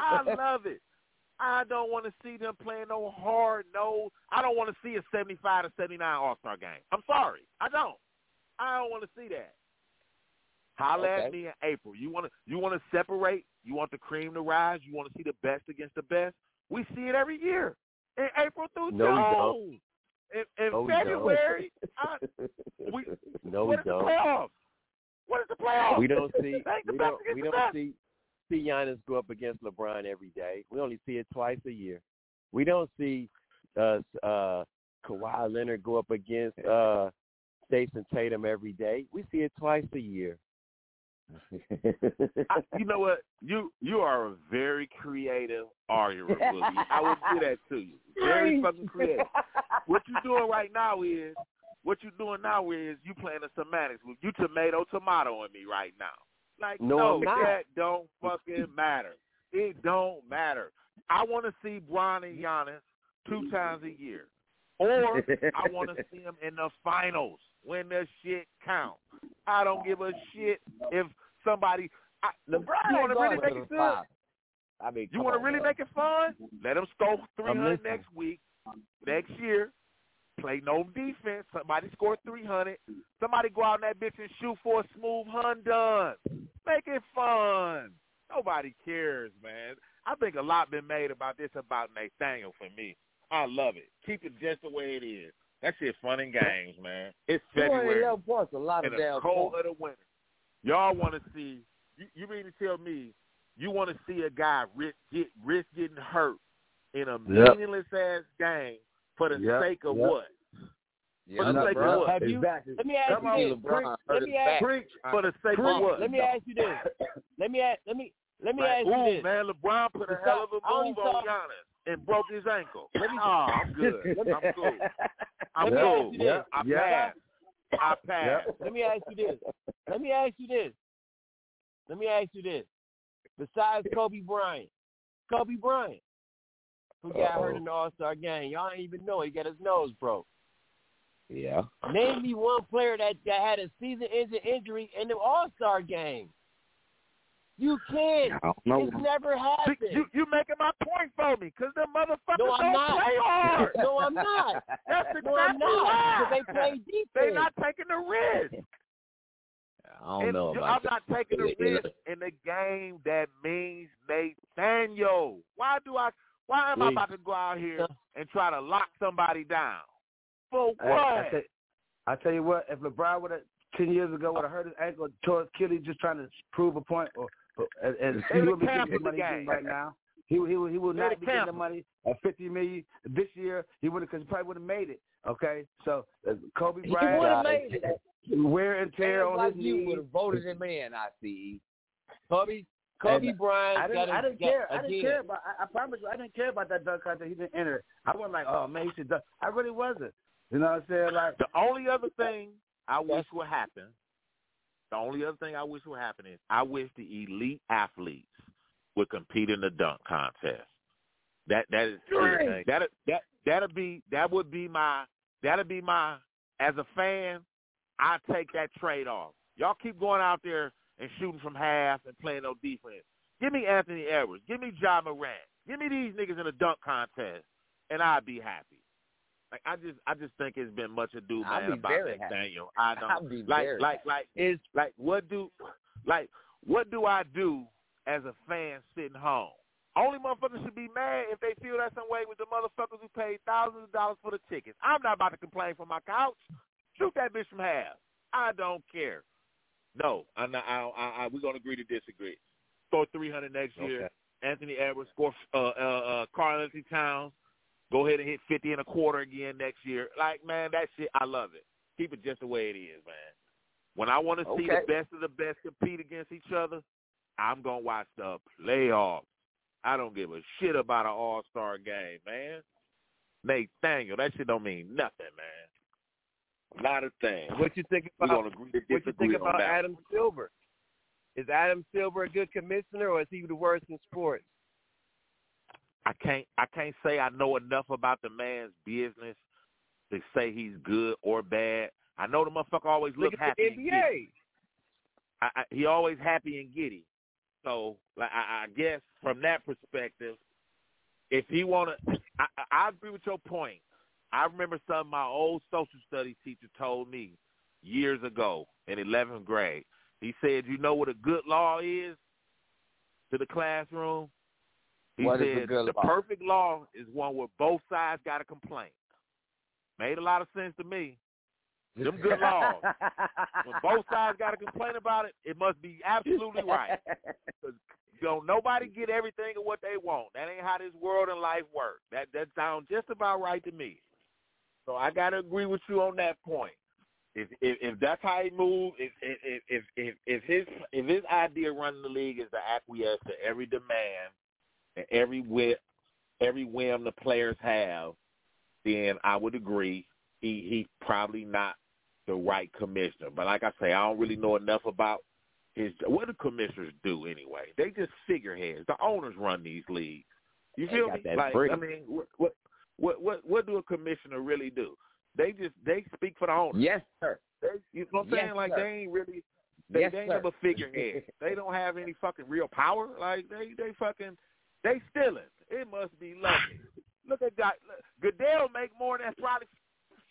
I love it. I don't want to see them playing no hard no. I don't want to see a seventy-five to seventy-nine All Star game. I'm sorry, I don't. I don't want to see that. Holla at me in April. You want to you want to separate. You want the cream to rise. You want to see the best against the best. We see it every year in April through No, we don't. June. In, in No, we don't. February, I, we, No, we don't. playoffs? What is the playoffs? We don't see. We don't. We don't best. see. See Giannis go up against LeBron every day. We only see it twice a year. We don't see uh uh Kawhi Leonard go up against uh Jayson Tatum every day. We see it twice a year. I, you know what? You you are a very creative arguer, Boogie. I would do that to you. Very fucking creative. What you doing right now is what you doing now is you playing the semantics. With you tomato tomato on me right now. Like No, no, that don't fucking matter. It don't matter. I want to see Bron and Giannis two times a year, or I want to see them in the finals when the shit counts. I don't give a shit if somebody. I, LeBron you ain't want to really make it fun? I mean, You want to really man. make it fun? Let them score three I'm hundred listening. next week, next year. Play no defense. Somebody score three hundred. Somebody go out in that bitch and shoot for a smooth hun done. Make it fun. Nobody cares, man. I think a lot been made about this about Nathaniel for me. I love it. Keep it just the way it is. That shit fun and games, man. It's February 211 points, a lot in of the damn cold points. of the winter. Y'all want to see? You, you mean to tell me you want to see a guy risk get risk getting hurt in a Yep. meaningless ass game for the Yep, sake of yep. what? Yeah, For the sake of what? Have you? Exactly. Let me ask Come you this. LeBron Let me ask. back. Preach. For the sake Preach. of what? Let me ask you this. Let me ask. Let me. Let me Like, ask you ooh, this. man, LeBron put a Besides- hell of a I only move on saw- Giannis and broke his ankle. Let me- oh, I'm good. I'm cool. I'm Let me cool. ask you this. I Yeah. pass. I pass. Let me ask you this. Let me ask you this. Let me ask you this. Besides Kobe Bryant, Kobe Bryant, who got hurt in the All Star game, y'all ain't even know he got his nose broke. Yeah. Name me one player that, that had a season-ending injury in the All Star game. You can't. I don't know. It's never See, happened. You you making my point for me because them motherfuckers No, I'm don't not. play hard. no, I'm not. That's exactly No, I'm not. why. Because they play defense. They're not taking the risk. I don't And know you- about I'm not taking the risk in a game that means Nathaniel. Why do I? Why am I about to go out here and try to lock somebody down? For what? I, tell, I tell you what, if LeBron would have ten years ago would have hurt his ankle, tore his Achilles, just trying to prove a point, or, or and, and he would've be getting the the money he's game. getting right now. He he would- he would not have be getting the money at fifty million this year. He would have because he probably would have made it. Okay, so uh, Kobe He Bryant, would have made it. wear and tear on like his you knees. would have voted him in, I see. Kobe, Kobe And Bryant I didn't, I didn't care. I didn't care about. I, I promise you, I didn't care about that dunk contest. He didn't enter. I wasn't like, oh man, he should dunk. I really wasn't. You know what I'm saying? Like, The only other thing I wish would happen, the only other thing I wish would happen is I wish the elite athletes would compete in the dunk contest. That that is Right. that that that'll be that would be my that'll be my as a fan. I take that trade off. Y'all keep going out there and shooting from half and playing no defense. Give me Anthony Edwards. Give me Ja Morant. Give me these niggas in a dunk contest, and I'd be happy. Like I just, I just think it's been much ado, man, be about happy. Nathaniel. I I'd don't be like, very like, like, is like, what do, like, what do I do as a fan sitting home. Only motherfuckers should be mad if they feel that some way with the motherfuckers who paid thousands of dollars for the tickets. I'm not about to complain from my couch. Shoot that bitch from half. I don't care. No, I'm not, I, I, I, we're gonna agree to disagree. Score 300 next year. Anthony Edwards score uh, uh, uh, Karl-Anthony Towns. Go ahead and hit 50 and a quarter again next year. Like man, that shit, I love it. Keep it just the way it is, man. When I want to see the best of the best compete against each other, I'm gonna watch the playoffs. I don't give a shit about an All Star game, man. Nathaniel, that shit don't mean nothing, man. Not a thing. What you think We're about gonna agree to what you disagree think about. Adam Silver? Is Adam Silver a good commissioner, or is he the worst in sports? I can't I can't say I know enough about the man's business to say he's good or bad. I know the motherfucker always Look look happy. the and giddy. NBA. I, I, he always happy and giddy. So, like, I, I guess from that perspective, if he want to, I, I I agree with your point. I remember something my old social studies teacher told me years ago in 11th grade. He said, "You know what a good law is to the classroom." He What said, is a good "The law?" perfect law is one where both sides got a complaint." Made a lot of sense to me. Them good laws. when both sides got to complain about it, it must be absolutely right. Cause don't nobody get everything of what they want. That ain't how this world and life work. That that sounds just about right to me. So I gotta agree with you on that point. If if, if that's how he moves, if if if if if his if his idea of running the league is to acquiesce to every demand and every whim every whim the players have, then I would agree he he's probably not the right commissioner. But like I say, I don't really know enough about his what do commissioners do anyway? They just figureheads. The owners run these leagues. You feel me? Like. I mean, what what what what what do a commissioner really do? They just they speak for the owners. Yes, sir. They, you know what I'm Yes, saying? Like sir. they ain't really they, Yes, they ain't sir. never figurehead. they don't have any fucking real power. Like they they fucking they stealing. It must be lucky. Look at God. Goodell make more than probably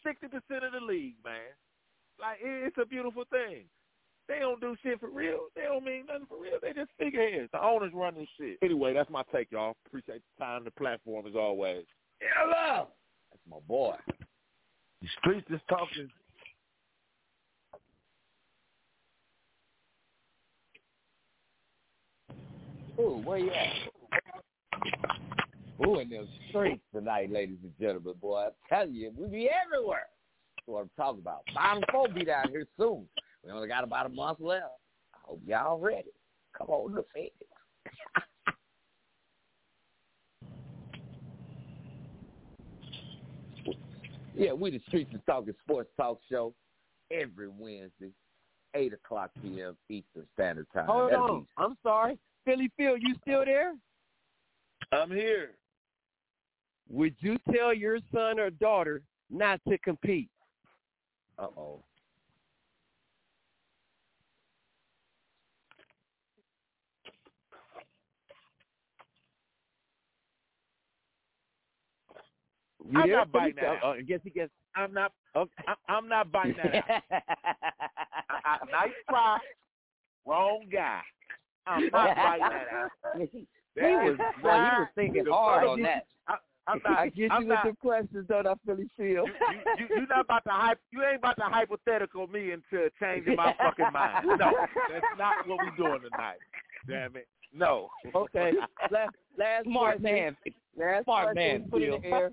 sixty percent of the league, man. Like it, it's a beautiful thing. They don't do shit for real. They don't mean nothing for real. They just figureheads. The owners run this shit. Anyway, that's my take, y'all. Appreciate the time, the platform as always. Hello. That's my boy. The streets is talking. Ooh, where you at? Ooh, in them streets tonight, ladies and gentlemen, boy. I'm telling you, we be everywhere. That's what I'm talking about. Final four be down here soon. We only got about a month left. I hope y'all ready. Come on, the Phoenix. yeah, we the Streets is Talking Sports Talk Show every Wednesday, 8 o'clock p.m. Eastern Standard Time. Hold That'll on. be I'm sorry. Philly Phil, you still there? I'm here. Would you tell your son or daughter not to compete? Uh You I'm not Phil? that out. I guess he gets. I'm not. Okay. I'm not biting that out. I, I, nice try. Wrong guy. I'm not biting that out. he That was boy, he was thinking hard on that. I, I'm not. I get I'm you not, with the questions, don't I, Philly Phil? you, you, you, not about to hype. You ain't about to hypothetical me into changing my fucking mind. No, that's not what we're doing tonight. Damn it. No. Okay. Last, last Smart question. man. Last Smart question man, put in the air.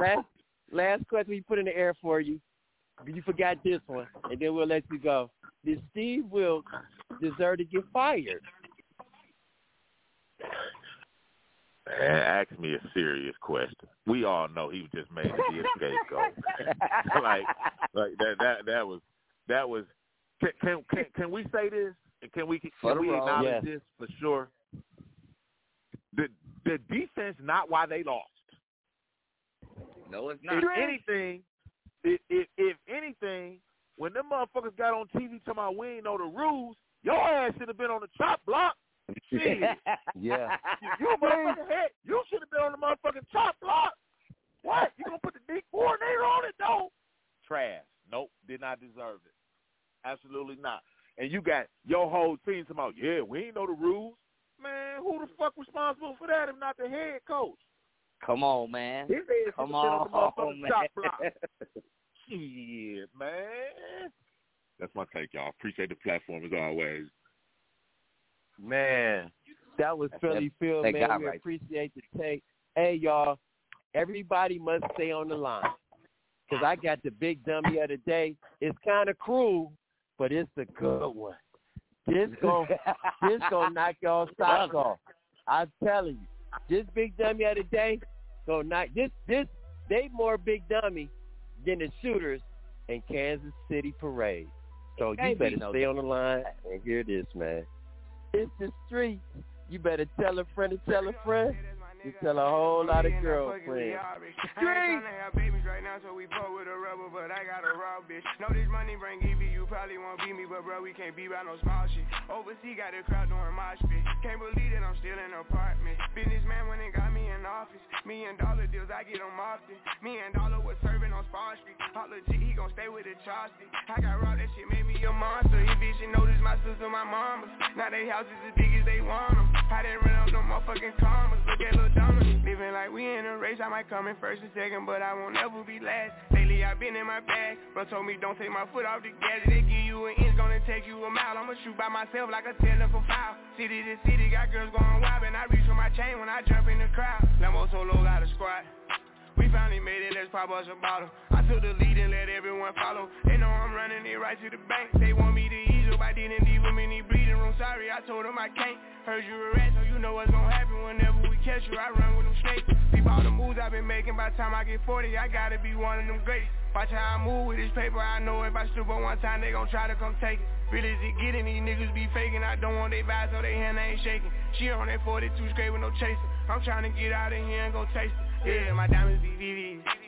Last, last question we put in the air for you. You forgot this one, and then we'll let you go. Did Steve Wilkes deserve to get fired? Man, ask me a serious question. We all know he was just made to be a scapegoat. like, like that, that, that was, that was. Can, can, can, can we say this? And Can we, can we acknowledge yes. this for sure? The, the defense not why they lost. No, it's If anything, if, if if anything, when them motherfuckers got on TV talking about we ain't know the rules, your ass should have been on the chop block. Shit. Yeah. You, you motherfucking head. You should have been on the motherfucking chop block. What? You gonna put the D coordinator on it? No. Trash. Nope. Did not deserve it. Absolutely not. And you got your whole team talking about, yeah, we ain't know the rules. Man, who the fuck responsible for that if not the head coach? Come on, man. His ass Come on on, man. chop block. Shit, man. That's my take, y'all. Appreciate the platform as always. Man, that was That's Philly Phil, that man. guy We appreciate the take. Hey, y'all, everybody must stay on the line because I got the big dummy of the day. It's kind of cruel, but it's a good one. This gon' this gonna knock y'all socks off. I'm telling you, this big dummy of the day gonna knock this this they more big dummy than the shooters in Kansas City parade. So you better stay on the line and hear this, man. It's the street. You better tell a friend to tell a friend. You tell a whole lot of girlfriends. Street. have babies right now, so we fuck with a rubber, but I got a raw bitch. Know this money bring Evie, you probably won't beat me, but bro, we can't be by no small shit. Overseas got the crowd doing mosh pit. Can't believe that I'm still in an apartment. Businessman when they got me in office. Million dollar deals, I get them often. Me and Dollar was serving on Spawn Street. Holla G, he gon' stay with the chopstick. I got raw, that shit made me a monster. He bitch, you notice my sister, my mama. Now they houses as big as they want them. I didn't run up no motherfucking commas. Look at Dominic. Living like we in a race, I might come in first and second, but I won't ever be last. Lately I've been in my bag, bro told me don't take my foot off the gas. They give you an inch, gonna take you a mile. I'ma shoot by myself like a tenner for foul. City to city, got girls going wild, and I reach for my chain when I jump in the crowd. Lambo Solo got a squad. We finally made it, let's pop us a bottle. I took the lead and let everyone follow. They know I'm running it right to the bank. They want me to ease up, I didn't leave them room. Sorry, I told them I can't. Heard you rat, so you know what's gonna happen whenever we catch you. I run with them snakes. Peep all the moves I've been making. By the time I get 40, I gotta be one of them greats. Watch how I move with this paper. I know if I on one time, they gon' try to come take it. Really is it getting? These niggas be faking. I don't want they vibes, so they hand ain't shaking. She on that 42 straight with no chaser. I'm trying to get out of here and go taste it. Yeah, my diamonds be VVs.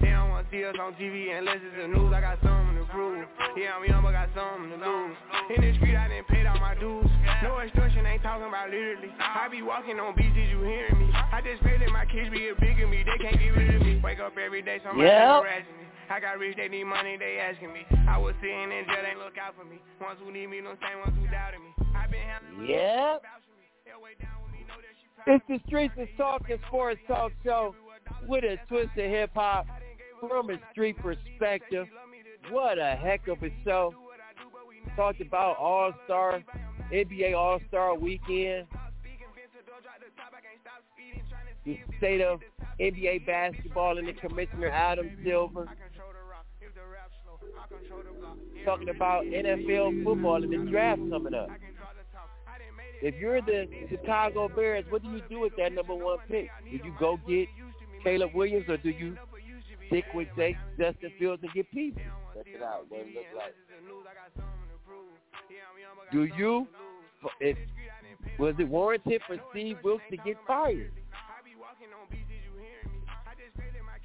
They don't wanna see us on TV unless it's the news. I got something to prove. Yeah, I'm young, but got something to lose. In the street, I didn't pay all my dues. No extortion, ain't talking about literally. I be walking on beats, is you hearing me? I just pray that my kids be a bigger me. They can't get rid of me. Wake up every day, somebody Yep. harassing me. I got rich, they need money, they asking me. I was sitting in jail, they look out for me. Ones who need me, no same ones who doubted me. I been handling Yep. It's the Streets is Talking Sports Talk Show with a twist of hip hop from a street perspective. What a heck of a show. Talked about All Star, NBA All Star weekend, the state of NBA basketball and the commissioner Adam Silver. Talking about NFL football and the draft coming up. If you're the Chicago Bears, what do you do with that number one pick? Do you go get Caleb Williams or do you stick with Jake, Justin Fields and get Peace? Check it out. What it look like. Do you, if, was it warranted for Steve Wilkes to get fired?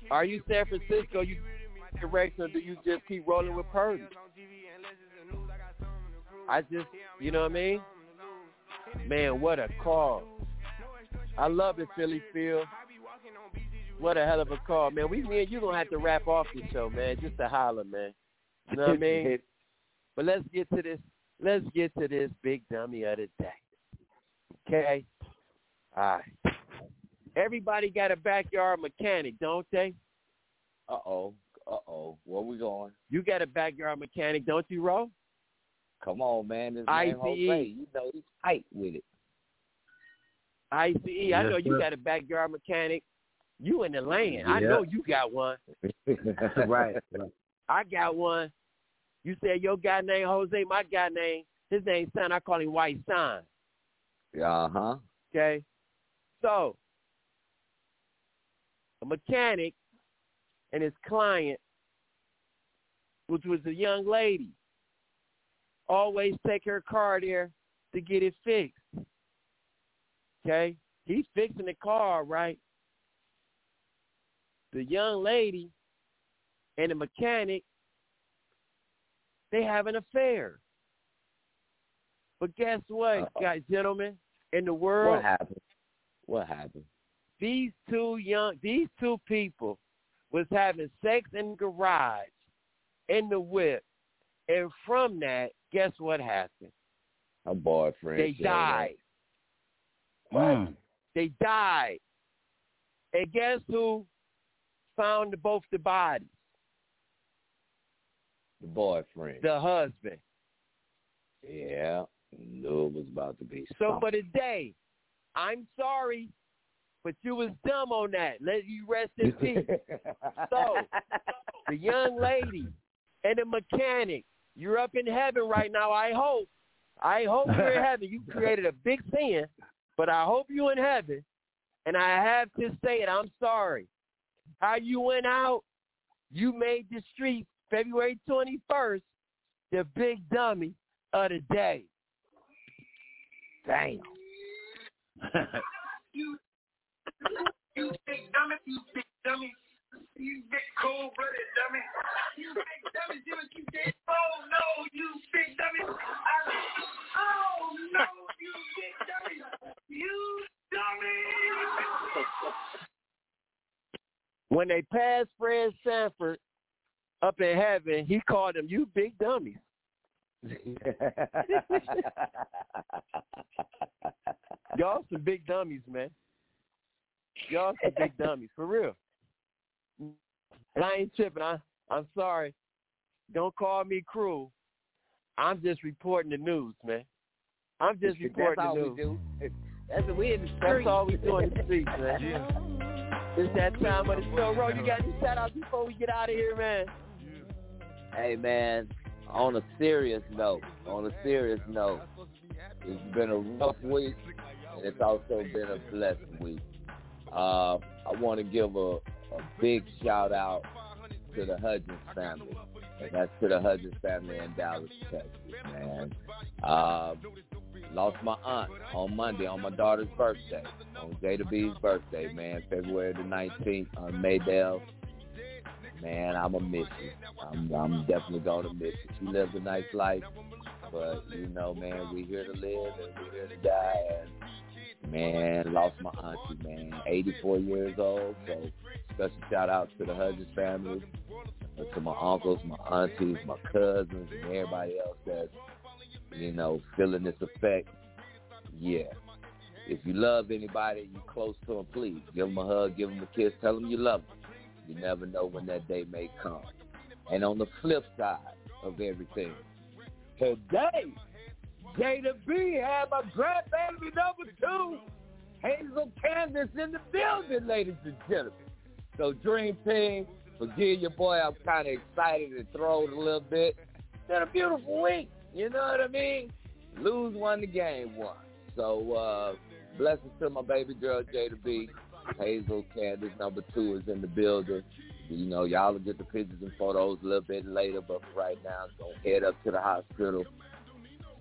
Are you San Francisco? You direction or do you just keep rolling with Purdy? I just, you know what I mean? Man, what a call. I love it, Philly Phil. What a hell of a call, man. We me and you gonna have to wrap off the show, man. Just to holler, man. You know what I mean? But let's get to this. Let's get to this big dummy of the day. Okay. All right. Everybody got a backyard mechanic, don't they? Uh oh. Uh oh. Where we going? You got a backyard mechanic, don't you, Ro? Come on, man. This ICE. man Jose, you know he's tight with it. ICE. I Yes, know you sir. got a backyard mechanic. You in the land. I know you got one. right. right. I got one. You said your guy name Jose, my guy name, his name's Son. I call him White Son. Uh huh. Okay? So, a mechanic and his client, which was a young lady, always take her car there to get it fixed. Okay? He's fixing the car, right? The young lady and the mechanic, they have an affair. But guess what, Uh-oh. guys, gentlemen? in the world. What happened? What happened? These two young, these two people was having sex in the garage, in the whip, and from that, guess what happened? Her boyfriend. They died. Mm. They died. And guess who found both the bodies? The boyfriend. The husband. yeah. Knew it was about to be. So something. for today, I'm sorry, but you was dumb on that. Let you rest in peace. So, the young lady and the mechanic, you're up in heaven right now. I hope. I hope you're in heaven. You created a big sin, but I hope you're in heaven. And I have to say it. I'm sorry. How you went out, you made the street February 21st the big dummy of the day. Damn. You, you big dummy, you big dummy. You big cold blooded dummy. You big dummy, you did. Oh no, you big dummy. I, oh no, you big dummy. You dummy. When they passed Fred Sanford up in heaven, he called them, you big dummies. Y'all some big dummies, man. Y'all some big dummies, for real. And I ain't tripping. I, I'm sorry. Don't call me cruel. I'm just reporting the news, man. I'm just That's reporting all the we news. do. That's what we in the That's all we do in the streets, man. It's that time of the show. Ro, you got any shout outs before we get out of here, man? Hey man, on a serious note, on a serious note, it's been a rough week, and it's also been a blessed week. Uh, I want to give a, a big shout out to the Hudgens family, and that's to the Hudgens family in Dallas, Texas, man. Uh, lost my aunt on Monday on my daughter's birthday, on Jada B's birthday, man, February the 19th on Maydale. Man, I'm gonna miss you. I'm, I'm definitely gonna miss you. She lived a nice life, but you know, man, we here to live and we here to die. And man, lost my auntie, man, 84 years old. So special shout out to the Hudgens family, to my uncles, my aunties, my cousins, and everybody else that's you know feeling this effect. Yeah. If you love anybody, you close to them, please give them a hug, give them a kiss, tell them you love them. You never know when that day may come. And on the flip side of everything, today, Jada B had my grandbaby number two, Hazel Candace in the building, ladies and gentlemen. So Dream Team, forgive your boy, I'm kind of excited and thrown a little bit. It's been a beautiful week, you know what I mean? Lose one, the game one. So uh, blessings to my baby girl, Jada B. Hazel Candace number two is in the building. You know, y'all will get the pictures and photos a little bit later, but for right now, I'm gonna head up to the hospital,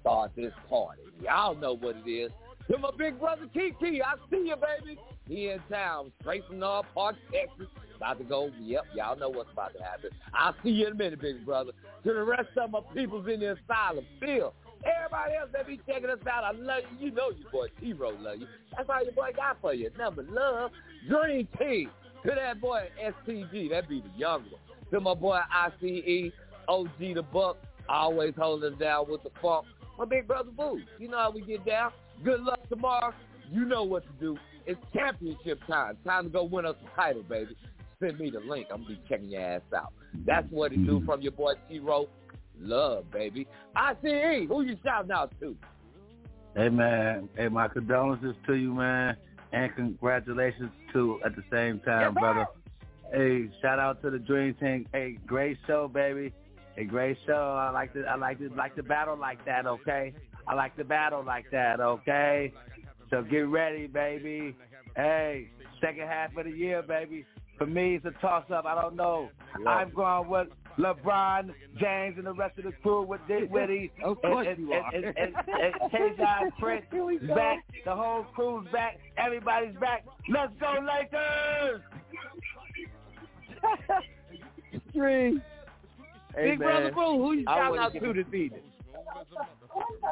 start this party. Y'all know what it is. To my big brother Kiki, I see you, baby. He in town, straight from North Park, Texas. About to go, yep, y'all know what's about to happen. I'll see you in a minute, big brother. To the rest of my peoples in the asylum, Phil, Everybody else that be checking us out, I love you. You know your boy T-Row love you. That's all your boy got for you. Number love, Dream Team. To that boy STG, that be the young one. To my boy ICE, OG the Buck, always holding us down with the funk. My big brother Boo, you know how we get down. Good luck tomorrow. You know what to do. It's championship time. Time to go win us a title, baby. Send me the link. I'm gonna be checking your ass out. That's what it do mm-hmm. from your boy T-Row. Love, baby. I ICE, who you shouting out to? Hey man, hey my condolences to you, man, and congratulations to at the same time, brother. Hey, shout out to the Dream Team. Hey, great show, baby. A great show. I like to I like to like to battle like that, okay? I like to battle like that, okay? So get ready, baby. Hey, second half of the year, baby. For me, it's a toss-up. I don't know. I'm going with LeBron James and the rest of the crew with Dick Whitty Of and, course and, you and, are. and, and, and Taurean Prince back. The whole crew's back. Everybody's back. Let's go, Lakers! Three. Hey, Big man. brother Boo, who you I shouting wanna out give to this evening?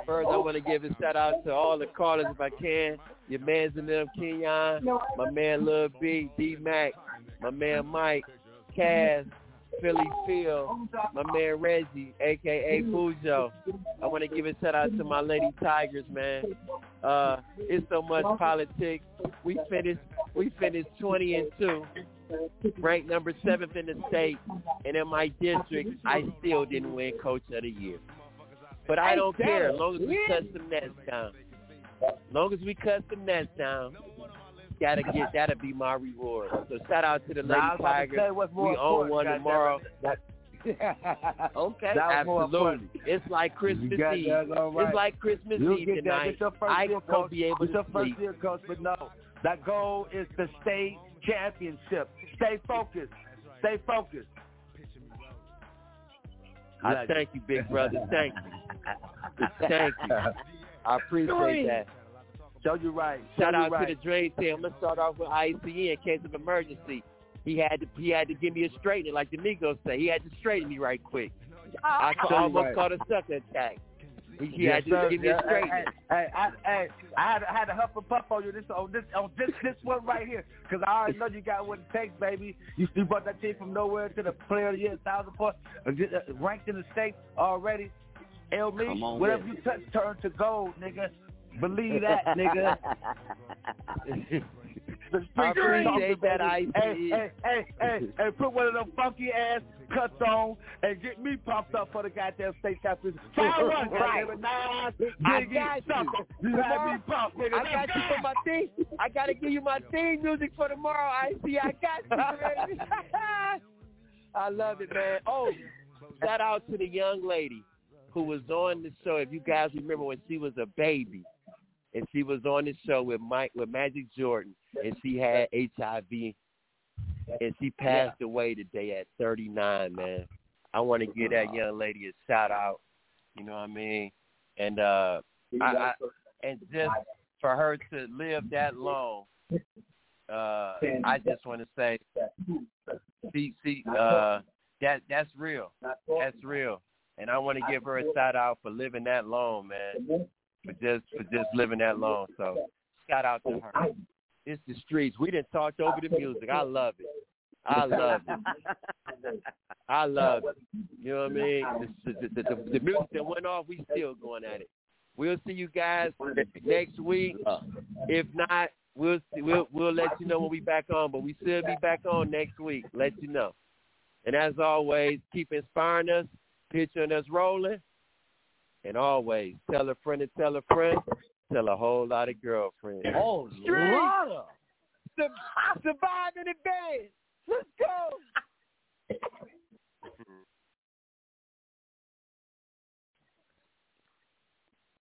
First, I want to give a shout out to all the callers if I can. Your man's in them, Kenyon, my man Lil B, D Mac, my man Mike, Cass, Philly Phil, my man Reggie, aka Fujo. I want to give a shout out to my lady Tigers, man. Uh, it's so much politics. We finished, we finished 20 and two, ranked number seventh in the state, and in my district, I still didn't win Coach of the Year. But I don't care, as long as we cut some nets down. As long as we cut some nets down, gotta get that'll be my reward. So shout out to the Lady Now, I was about to Tigers. We own one tomorrow. That- Okay, absolutely. It's like Christmas Eve. right. It's like Christmas You'll Eve tonight. Your I year, coach. be able it's your to first year, coach. But no, that goal is the state championship. Stay focused. Stay focused. I thank you, big brother. Thank you. Thank you. I appreciate that. Show you right. Show Shout you out right. to the Dream Team. I'm gonna start off with ICE in case of emergency. He had to he had to give me a straightening, like the Migos say. He had to straighten me right quick. I Show you almost right. caught a sucker attack. He, he Yes, had to sir. give me Yeah, a straightening. Hey, hey, I, hey, I had, I had to huff and puff on you this on this on this this one right here because I already know you got what it takes, baby. You, you brought that team from nowhere to the player of the year, thousand points, uh, uh, ranked in the state already. El me, whatever you touch turn to gold, nigga. Believe that, nigga. The I appreciate that, ICE. Hey, hey, hey, hey, hey, put one of them funky ass cuts on and get me pumped up for the goddamn state championship. Fire one, Right. goddamn it. Nah, I got you. sucker. You had me pumped, nigga. I got you for my theme. I gotta give you my theme music for tomorrow. I see. I got you, baby. I love it, man. Oh, shout out to the young lady who was on the show. If you guys remember when she was a baby, and she was on the show with Mike with Magic Jordan, and she had HIV, and she passed away today at 39. Man, I want to give that young lady a shout out. You know what I mean? And uh, I, I and just for her to live that long, uh, I just want to say, see, see, uh, that that's real. That's real. And I want to give her a shout out for living that long, man. For just for just living that long. So shout out to her. It's the streets. We didn't talk over the music. I love it. I love it. I love it. You know what I mean? The, the, the, the, music that went off, we still going at it. We'll see you guys next week. If not, we'll see, we'll we'll let you know when we back on. But we still be back on next week. Let you know. And as always, keep inspiring us, picturing us rolling, and always tell a friend to tell a friend, tell a whole lot of girlfriends. Oh, Street. Lord. Sur- survive in advance. Let's go.